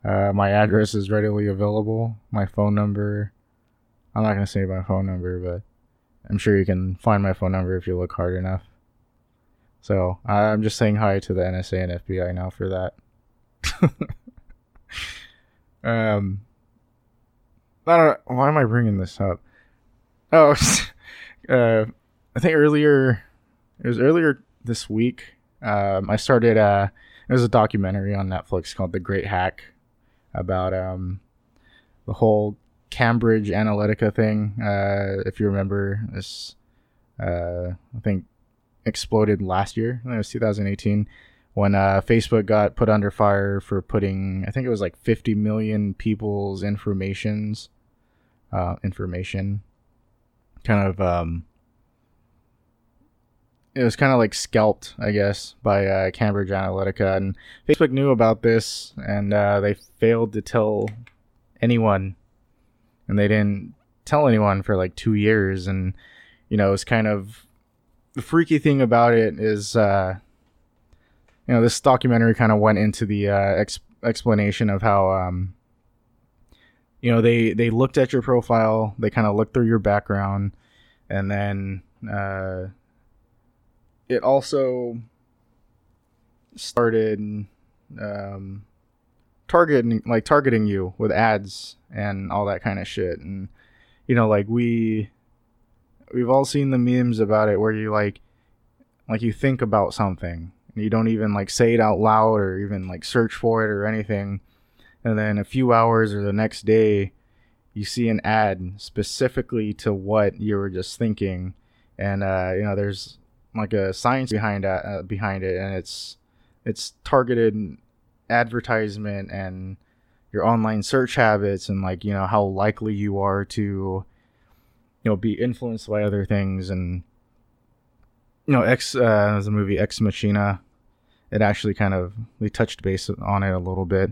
Uh, my address is readily available. My phone number. I'm not going to say my phone number, but I'm sure you can find my phone number if you look hard enough. So I'm just saying hi to the NSA and FBI now for that. [laughs] um, I don't know why am I bringing this up. Oh, [laughs] uh, I think earlier it was earlier this week. Um, I started. Uh, was a documentary on Netflix called The Great Hack about um the whole Cambridge Analytica thing. Uh, if you remember this, uh, I think exploded last year. it was 2018 when uh, Facebook got put under fire for putting, I think it was like 50 million people's informations, uh, information, kind of, um, it was kind of like scalped, I guess, by uh, Cambridge Analytica, and Facebook knew about this, and uh, they failed to tell anyone, and they didn't tell anyone for like two years, and you know, it was kind of the freaky thing about it is, uh, you know, this documentary kind of went into the uh, ex- explanation of how, um, you know, they they looked at your profile, they kind of looked through your background, and then uh, it also started um, targeting like targeting you with ads and all that kind of shit, and you know, like we we've all seen the memes about it where you like like you think about something and you don't even like say it out loud or even like search for it or anything. And then a few hours or the next day you see an ad specifically to what you were just thinking. And uh, you know there's like a science behind that uh, behind it and it's it's targeted advertisement and your online search habits and like you know how likely you are to you know be influenced by other things. And you know X uh, the movie Ex Machina. It actually kind of they touched base on it a little bit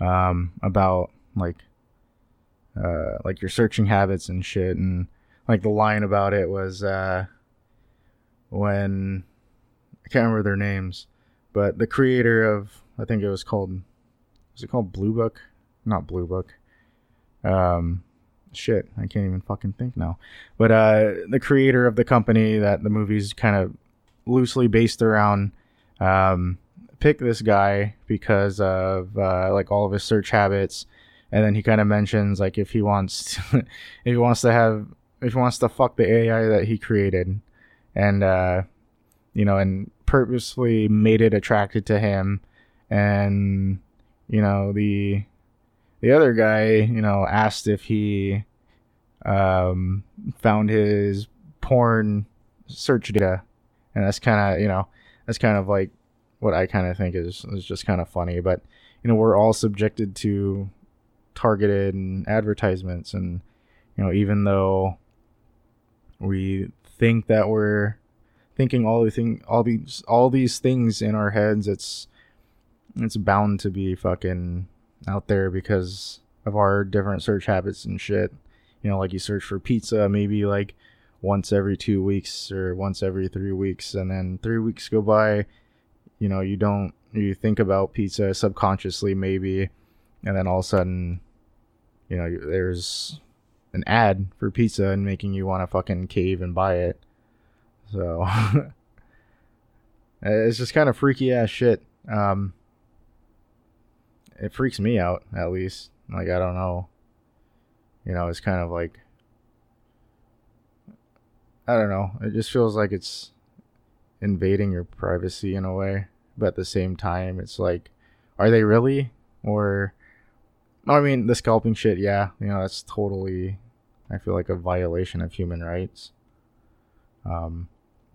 um, about like uh, like your searching habits and shit. And like the line about it was uh, when I can't remember their names but the creator of I think it was called was it called Blue Book? Not Blue Book. Um shit, I can't even fucking think now. But uh, the creator of the company that the movie's kind of loosely based around um, picked this guy because of uh, like all of his search habits, and then he kind of mentions like if he wants to, [laughs] if he wants to have if he wants to fuck the AI that he created, and uh, you know, and purposely made it attracted to him, and you know the the other guy, you know, asked if he um, found his porn search data, and that's kind of you know that's kind of like what I kind of think is is just kind of funny. But you know, we're all subjected to targeted advertisements, and you know, even though we think that we're thinking all the thing all these all these things in our heads, it's it's bound to be fucking out there because of our different search habits and shit. You know, like you search for pizza maybe like once every two weeks or once every three weeks, and then three weeks go by, you know, you don't you think about pizza subconsciously maybe, and then all of a sudden, you know, there's an ad for pizza and making you want to fucking cave and buy it. So [laughs] it's just kind of freaky ass shit. Um, it freaks me out at least. Like I don't know. You know, it's kind of like I don't know. It just feels like it's invading your privacy in a way, but at the same time, it's like, are they really? Or, I mean, the scalping shit, yeah, you know, that's totally, I feel like a violation of human rights, um,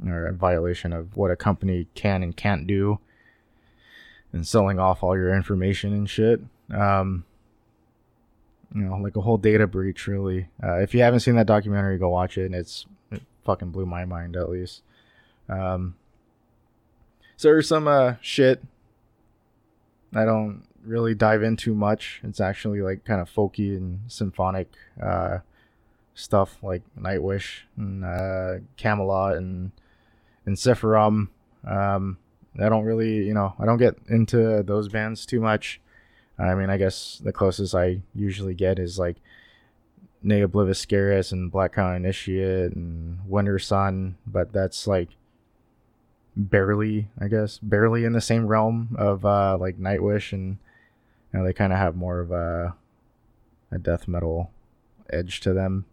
or a violation of what a company can and can't do, and selling off all your information and shit. Um, you know, like a whole data breach, really. Uh, if you haven't seen that documentary, go watch it. And it's fucking blew my mind at least. Um, so there's some uh, shit I don't really dive into much. It's actually like kind of folky and symphonic uh, stuff like Nightwish and uh, Kamelot and and Ensiferum. Um, I don't really, you know, I don't get into those bands too much. I mean, I guess the closest I usually get is like Ne Obliviscaris and Black Crown Initiate and Wintersun, but that's like barely, I guess, barely in the same realm of uh, like Nightwish, and you know they kind of have more of a a death metal edge to them.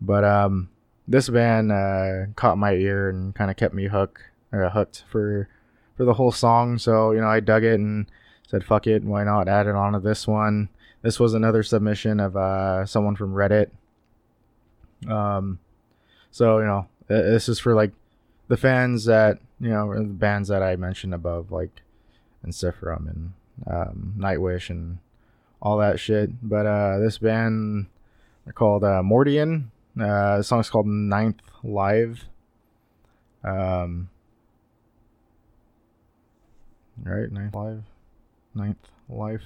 But um, this band uh, caught my ear and kind of kept me hooked, or hooked for for the whole song. So you know, I dug it and said, "Fuck it, why not add it onto this one?" This was another submission of uh, someone from Reddit. Um, so you know, this is for like the fans that you know the bands that I mentioned above, like Ensiferum and um, Nightwish and all that shit. But uh, this band they're called uh, Mordian. Uh, the song's called Ninth Live. Um, right, Ninth life. Ninth Life.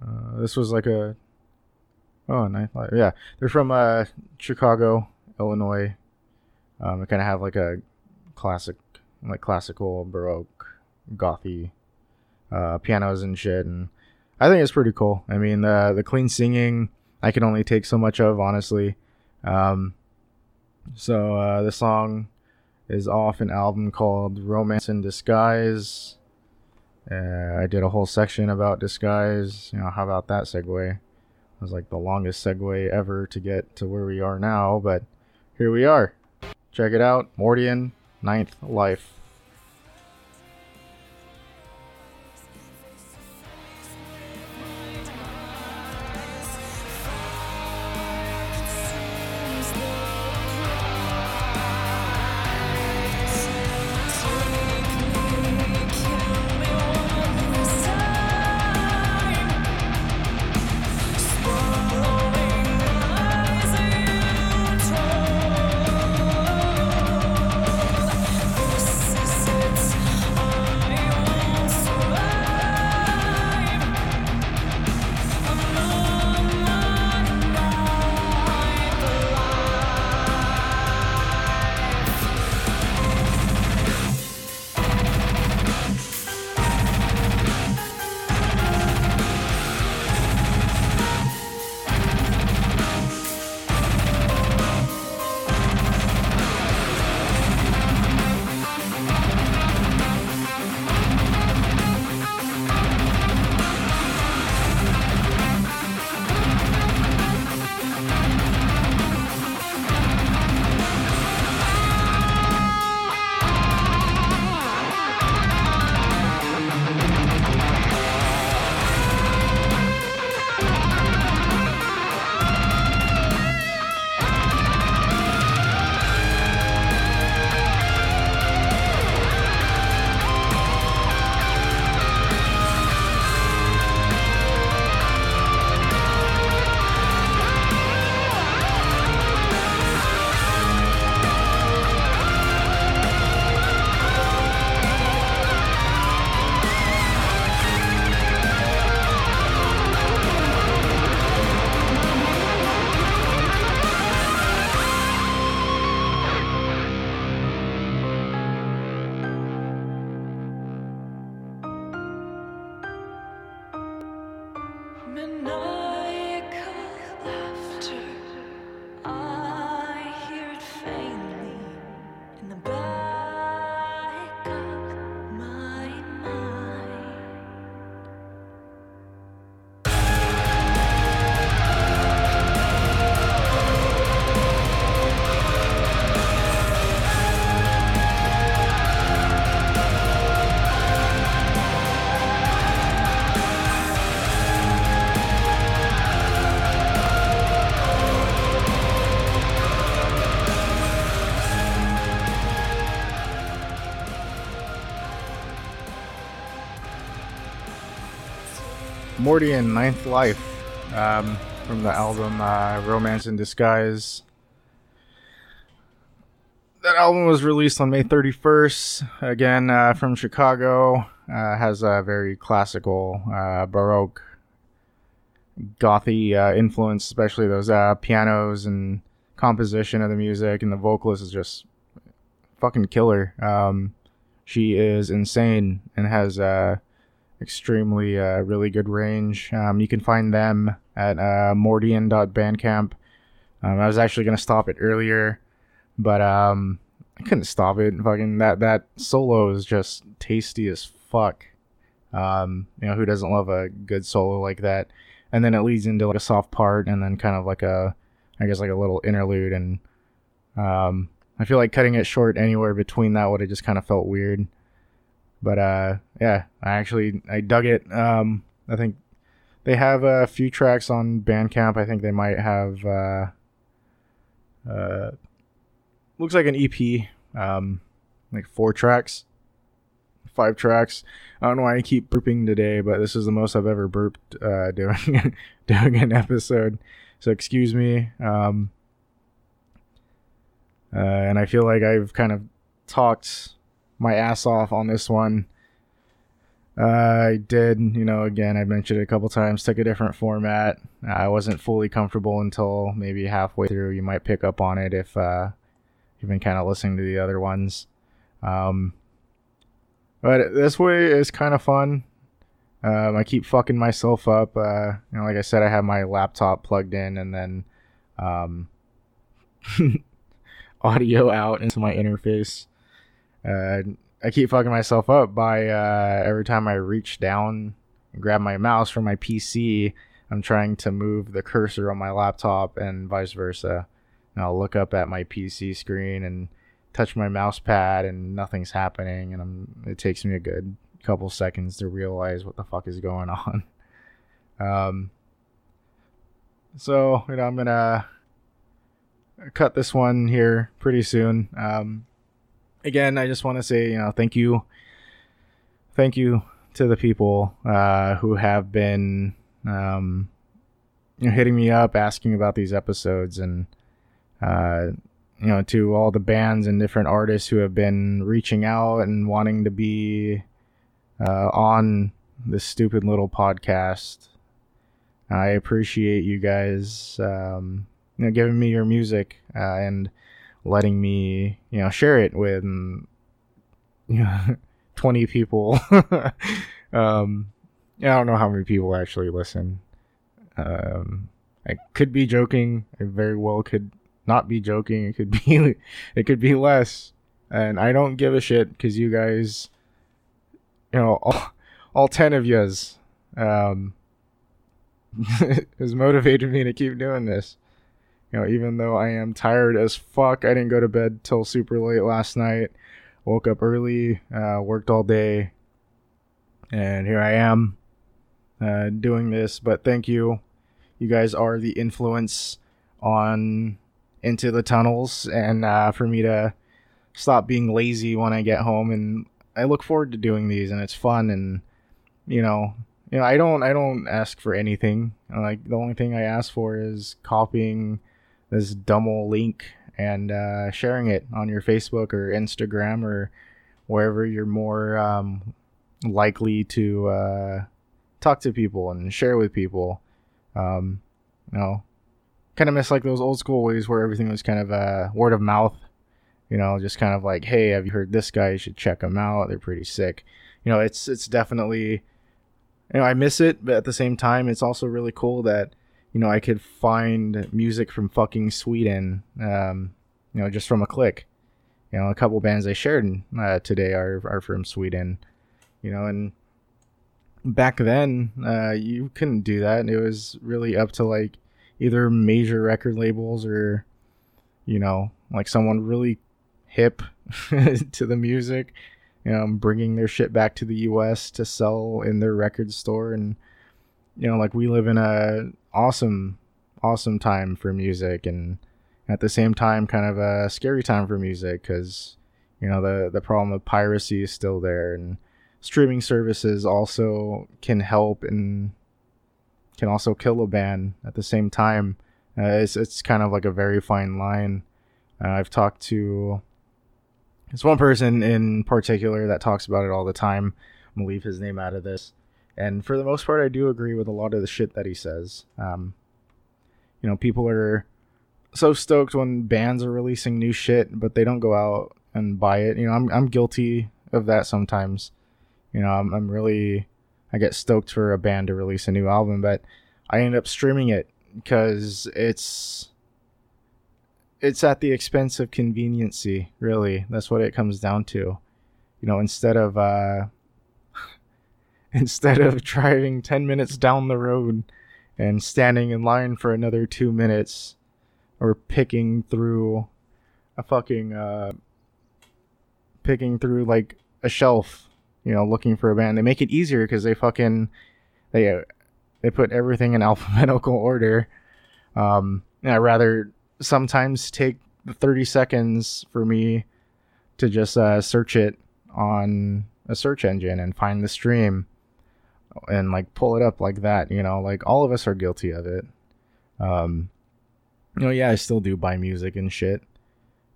Uh, this was like a oh ninth life. Yeah. They're from uh, Chicago Illinois. Um, they kind of have like a classic like classical baroque gothy uh, pianos and shit and I think it's pretty cool. I mean the the clean singing I can only take so much of honestly. Um, so uh, the song is off an album called Romance in Disguise uh, I did a whole section about disguise. You know, how about that segue? It was like the longest segue ever to get to where we are now, but here we are. Check it out Mordian, Ninth Life. Mordian Ninth Life um, from the album uh, Romance in Disguise. That album was released on May 31st. Again, uh, from Chicago. Uh, has a very classical, uh, Baroque, gothy uh, influence, especially those uh, pianos and composition of the music. And the vocalist is just fucking killer. Um, she is insane and has extremely uh, really good range. Um, you can find them at uh, mordian.bandcamp. Um, I was actually gonna stop it earlier, but um, I couldn't stop it. Fucking that that solo is just tasty as fuck. Um, you know who doesn't love a good solo like that? And then it leads into like a soft part, and then kind of like a, I guess like a little interlude. And um, I feel like cutting it short anywhere between that would have just kind of felt weird. But uh, yeah, I actually I dug it. Um, I think they have a few tracks on Bandcamp. I think they might have. Uh, uh, looks like an EP. Um, like four tracks, five tracks. I don't know why I keep burping today, but this is the most I've ever burped uh, [laughs] doing doing an episode. So excuse me. Um, uh, and I feel like I've kind of talked my ass off on this one. Uh, I did, you know, again, I mentioned it a couple times, took a different format. I wasn't fully comfortable until maybe halfway through. You might pick up on it if uh, you've been kind of listening to the other ones. Um, but this way is kind of fun. Um, I keep fucking myself up. Uh, you know, like I said, I have my laptop plugged in and then um, [laughs] audio out into my interface. Uh, I keep fucking myself up by uh, every time I reach down and grab my mouse from my PC, I'm trying to move the cursor on my laptop and vice versa. And I'll look up at my PC screen and touch my mouse pad and nothing's happening and I'm, it takes me a good couple seconds to realize what the fuck is going [laughs] on. Um, so, you know, I'm gonna cut this one here pretty soon. Um, again, I just want to say, you know, thank you, thank you to the people uh, who have been, um, you know, hitting me up, asking about these episodes, and uh, you know, to all the bands and different artists who have been reaching out and wanting to be uh, on this stupid little podcast. I appreciate you guys, um, you know, giving me your music uh, and letting me, you know, share it with, you know, [laughs] 20 people. [laughs] um, I don't know how many people actually listen. Um, I could be joking. I very well could not be joking. It could [laughs] be, it could be less. And I don't give a shit because you guys, you know, all, all 10 of yous, um, has motivated me to keep doing this you know, even though I am tired as fuck, I didn't go to bed till super late last night. Woke up early, uh, worked all day, and here I am uh, doing this. But thank you. You guys are the influence on Into the Tunnels, and uh, for me to stop being lazy when I get home. And I look forward to doing these, and it's fun. And you know, you know, I don't, I don't ask for anything. Like the only thing I ask for is copying this dumb old link and uh, sharing it on your Facebook or Instagram or wherever you're more um, likely to uh, talk to people and share with people. Um, you know, kind of miss like those old school ways where everything was kind of uh, word of mouth. You know, just kind of like, hey, have you heard this guy? You should check them out. They're pretty sick. You know, it's it's definitely you know, I miss it, but at the same time, it's also really cool that you know I could find music from fucking Sweden, um, you know, just from a click. You know, a couple bands I shared uh, today are are from Sweden, you know, and back then uh, you couldn't do that. It was really up to like either major record labels or you know like someone really hip [laughs] to the music you know bringing their shit back to the us to sell in their record store and you know like we live in a awesome awesome time for music and at the same time kind of a scary time for music because you know the the problem of piracy is still there and streaming services also can help and can also kill a band at the same time. Uh, it's it's kind of like a very fine line. Uh, I've talked to there's one person in particular that talks about it all the time. I'm gonna leave his name out of this, and for the most part, I do agree with a lot of the shit that he says. Um, you know, people are so stoked when bands are releasing new shit, but they don't go out and buy it. You know, I'm I'm guilty of that sometimes. You know, I'm, I'm really, I get stoked for a band to release a new album, but I end up streaming it because it's, it's at the expense of conveniency. Really, that's what it comes down to. You know, instead of, uh, [laughs] instead of driving 10 minutes down the road and standing in line for another two minutes or picking through a fucking, uh, picking through like a shelf you know, looking for a band. They make it easier because they fucking they uh, they put everything in [laughs] alphabetical order. Um, I rather sometimes take the 30 seconds for me to just uh, search it on a search engine and find the stream and like pull it up like that. You know, like all of us are guilty of it. Um, you know, yeah, I still do buy music and shit,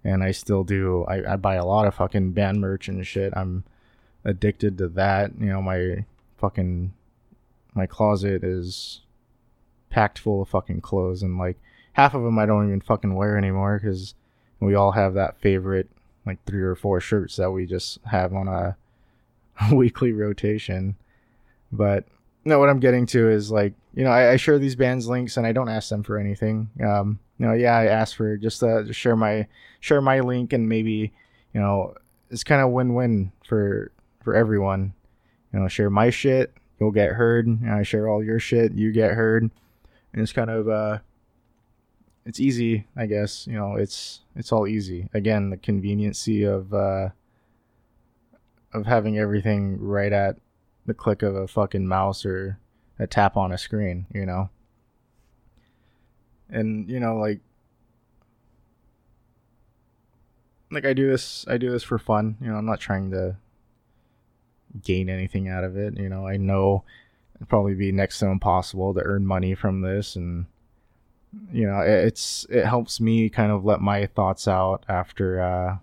and I still do. I, I buy a lot of fucking band merch and shit. I'm addicted to that. You know, my fucking my closet is packed full of fucking clothes, and like half of them I don't even fucking wear anymore because we all have that favorite like three or four shirts that we just have on a, [laughs] weekly rotation. But no, what I'm getting to is like you know I, I, share these bands links and I don't ask them for anything. Um, you know, yeah, I ask for just uh, to share my share my link and maybe you know it's kind of win-win for for everyone. You know, share my shit, you'll get heard. And I share all your shit, you get heard. And it's kind of uh it's easy, I guess. You know, it's it's all easy. Again, the conveniency of uh of having everything right at the click of a fucking mouse or a tap on a screen, you know. And you know, like like I do this I do this for fun. You know, I'm not trying to gain anything out of it. You know, I know it'd probably be next to impossible to earn money from this, and you know, it's it helps me kind of let my thoughts out after uh,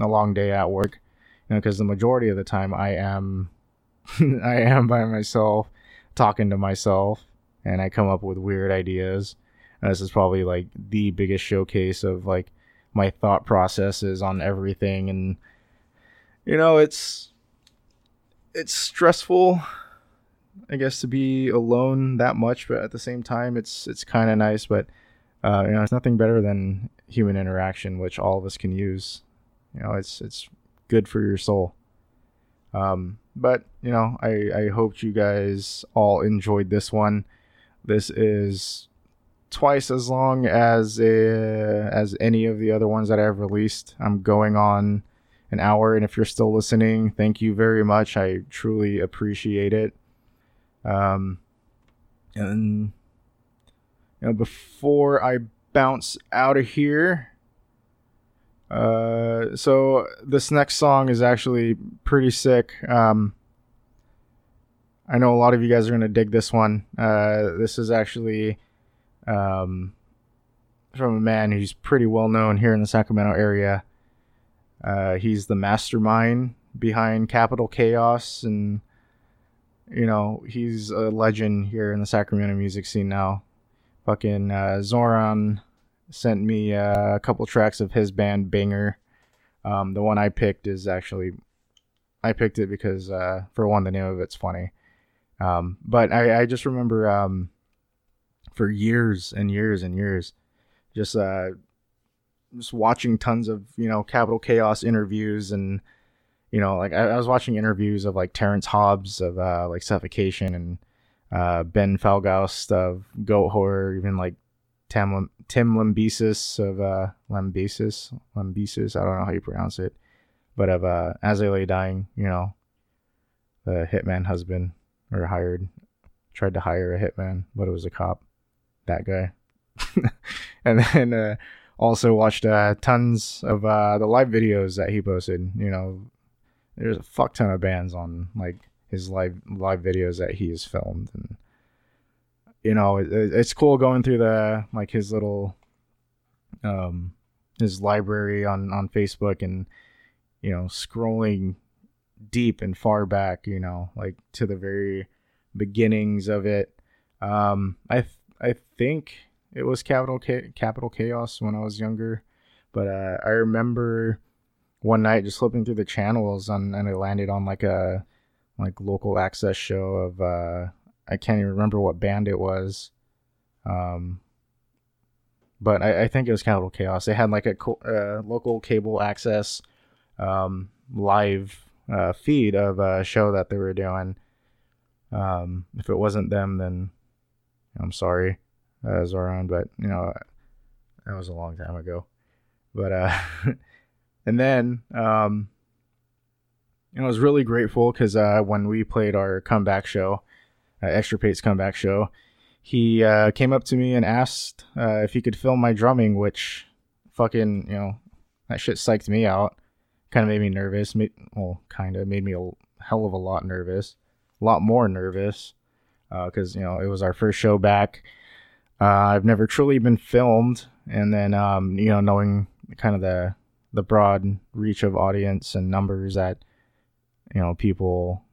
a long day at work. You know, because the majority of the time I am [laughs] I am by myself talking to myself, and I come up with weird ideas. And this is probably like the biggest showcase of like my thought processes on everything and you know it's it's stressful I guess to be alone that much, but at the same time, it's it's kind of nice. But uh, you know, it's nothing better than human interaction, which all of us can use. You know, it's it's good for your soul. Um, but you know, I I hoped you guys all enjoyed this one. This is twice as long as a, as any of the other ones that I've released. I'm going on an hour. And if you're still listening, thank you very much. I truly appreciate it. Um, and you know, before I bounce out of here, uh, so this next song is actually pretty sick. Um, I know a lot of you guys are gonna dig this one. Uh, this is actually um, from a man who's pretty well known here in the Sacramento area. Uh, he's the mastermind behind Capital Chaos, and you know he's a legend here in the Sacramento music scene now. Fucking uh, Zoran sent me uh, a couple tracks of his band Banger. Um, the one I picked is actually I picked it because uh, for one the name of it's funny. Um, but I, I just remember um, for years and years and years, just uh, just watching tons of you know Capital Chaos interviews and you know like I, I was watching interviews of like Terrence Hobbs of uh, like Suffocation and uh, Ben Falgoust of Goatwhore, even like Tim Tim Lambesis of uh, Lambesis Lambesis. I don't know how you pronounce it, but of uh, As I Lay Dying, you know, the hitman husband or hired tried to hire a hitman, but it was a cop. That guy. [laughs] and then uh, also watched uh, tons of uh, the live videos that he posted. You know, there's a fuck ton of bands on like his live live videos that he has filmed, and you know, it, it's cool going through the like his little um his library on on Facebook and you know scrolling deep and far back. You know, like to the very beginnings of it. Um, I th- I think it was Capital Capital Chaos when I was younger, but uh, I remember one night just flipping through the channels and, and I landed on like a like local access show of uh, I can't even remember what band it was, um, but I, I think it was Capital Chaos. They had like a co- uh, local cable access um, live uh, feed of a show that they were doing um, if it wasn't them, then I'm sorry, uh, Zoran, but you know that was a long time ago. But uh, [laughs] and then um, I was really grateful because uh, when we played our comeback show, uh, Extirpate's comeback show, he uh, came up to me and asked uh, if he could film my drumming, which fucking you know that shit psyched me out. Kind of made me nervous. Made, well, kind of made me a hell of a lot nervous a lot more nervous because uh, you know it was our first show back. Uh, I've never truly been filmed, and then um, you know knowing kind of the the broad reach of audience and numbers that you know people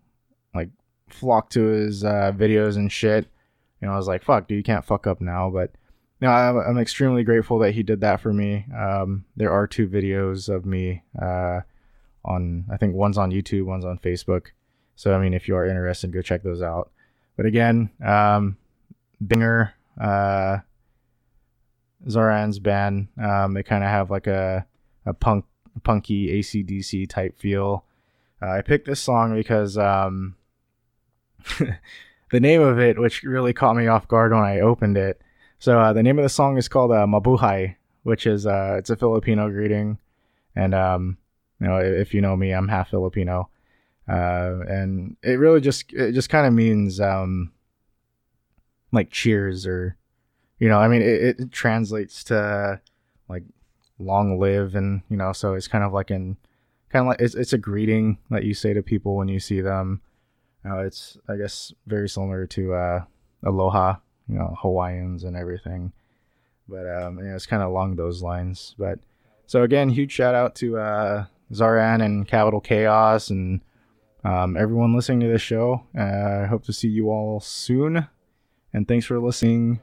flock to his uh, videos and shit. You know, I was like, "Fuck, dude, you can't fuck up now." But you know, I'm, I'm extremely grateful that he did that for me. Um, there are two videos of me uh, on, I think one's on YouTube, one's on Facebook. So I mean, if you are interested, go check those out. But again, um, Binger, uh, Zoran's band, um, they kind of have like a a punk punky ACDC type feel. Uh, I picked this song because um, [laughs] the name of it, which really caught me off guard when I opened it. So uh, the name of the song is called uh, Mabuhay, which is uh, it's a Filipino greeting, and um, you know if you know me, I'm half Filipino. Uh, and it really just it just kind of means um, like cheers or you know I mean it, it translates to like long live and you know so it's kind of like in kind of like it's, it's a greeting that you say to people when you see them uh, it's I guess very similar to uh, aloha you know Hawaiians and everything but um, it's kind of along those lines but so again huge shout out to uh, Zoran and Capital Chaos and um, everyone listening to this show. Uh, I hope to see you all soon. And thanks for listening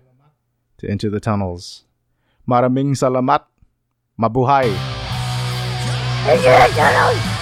to Into the Tunnels. Maraming salamat. Mabuhay. Into the Tunnels.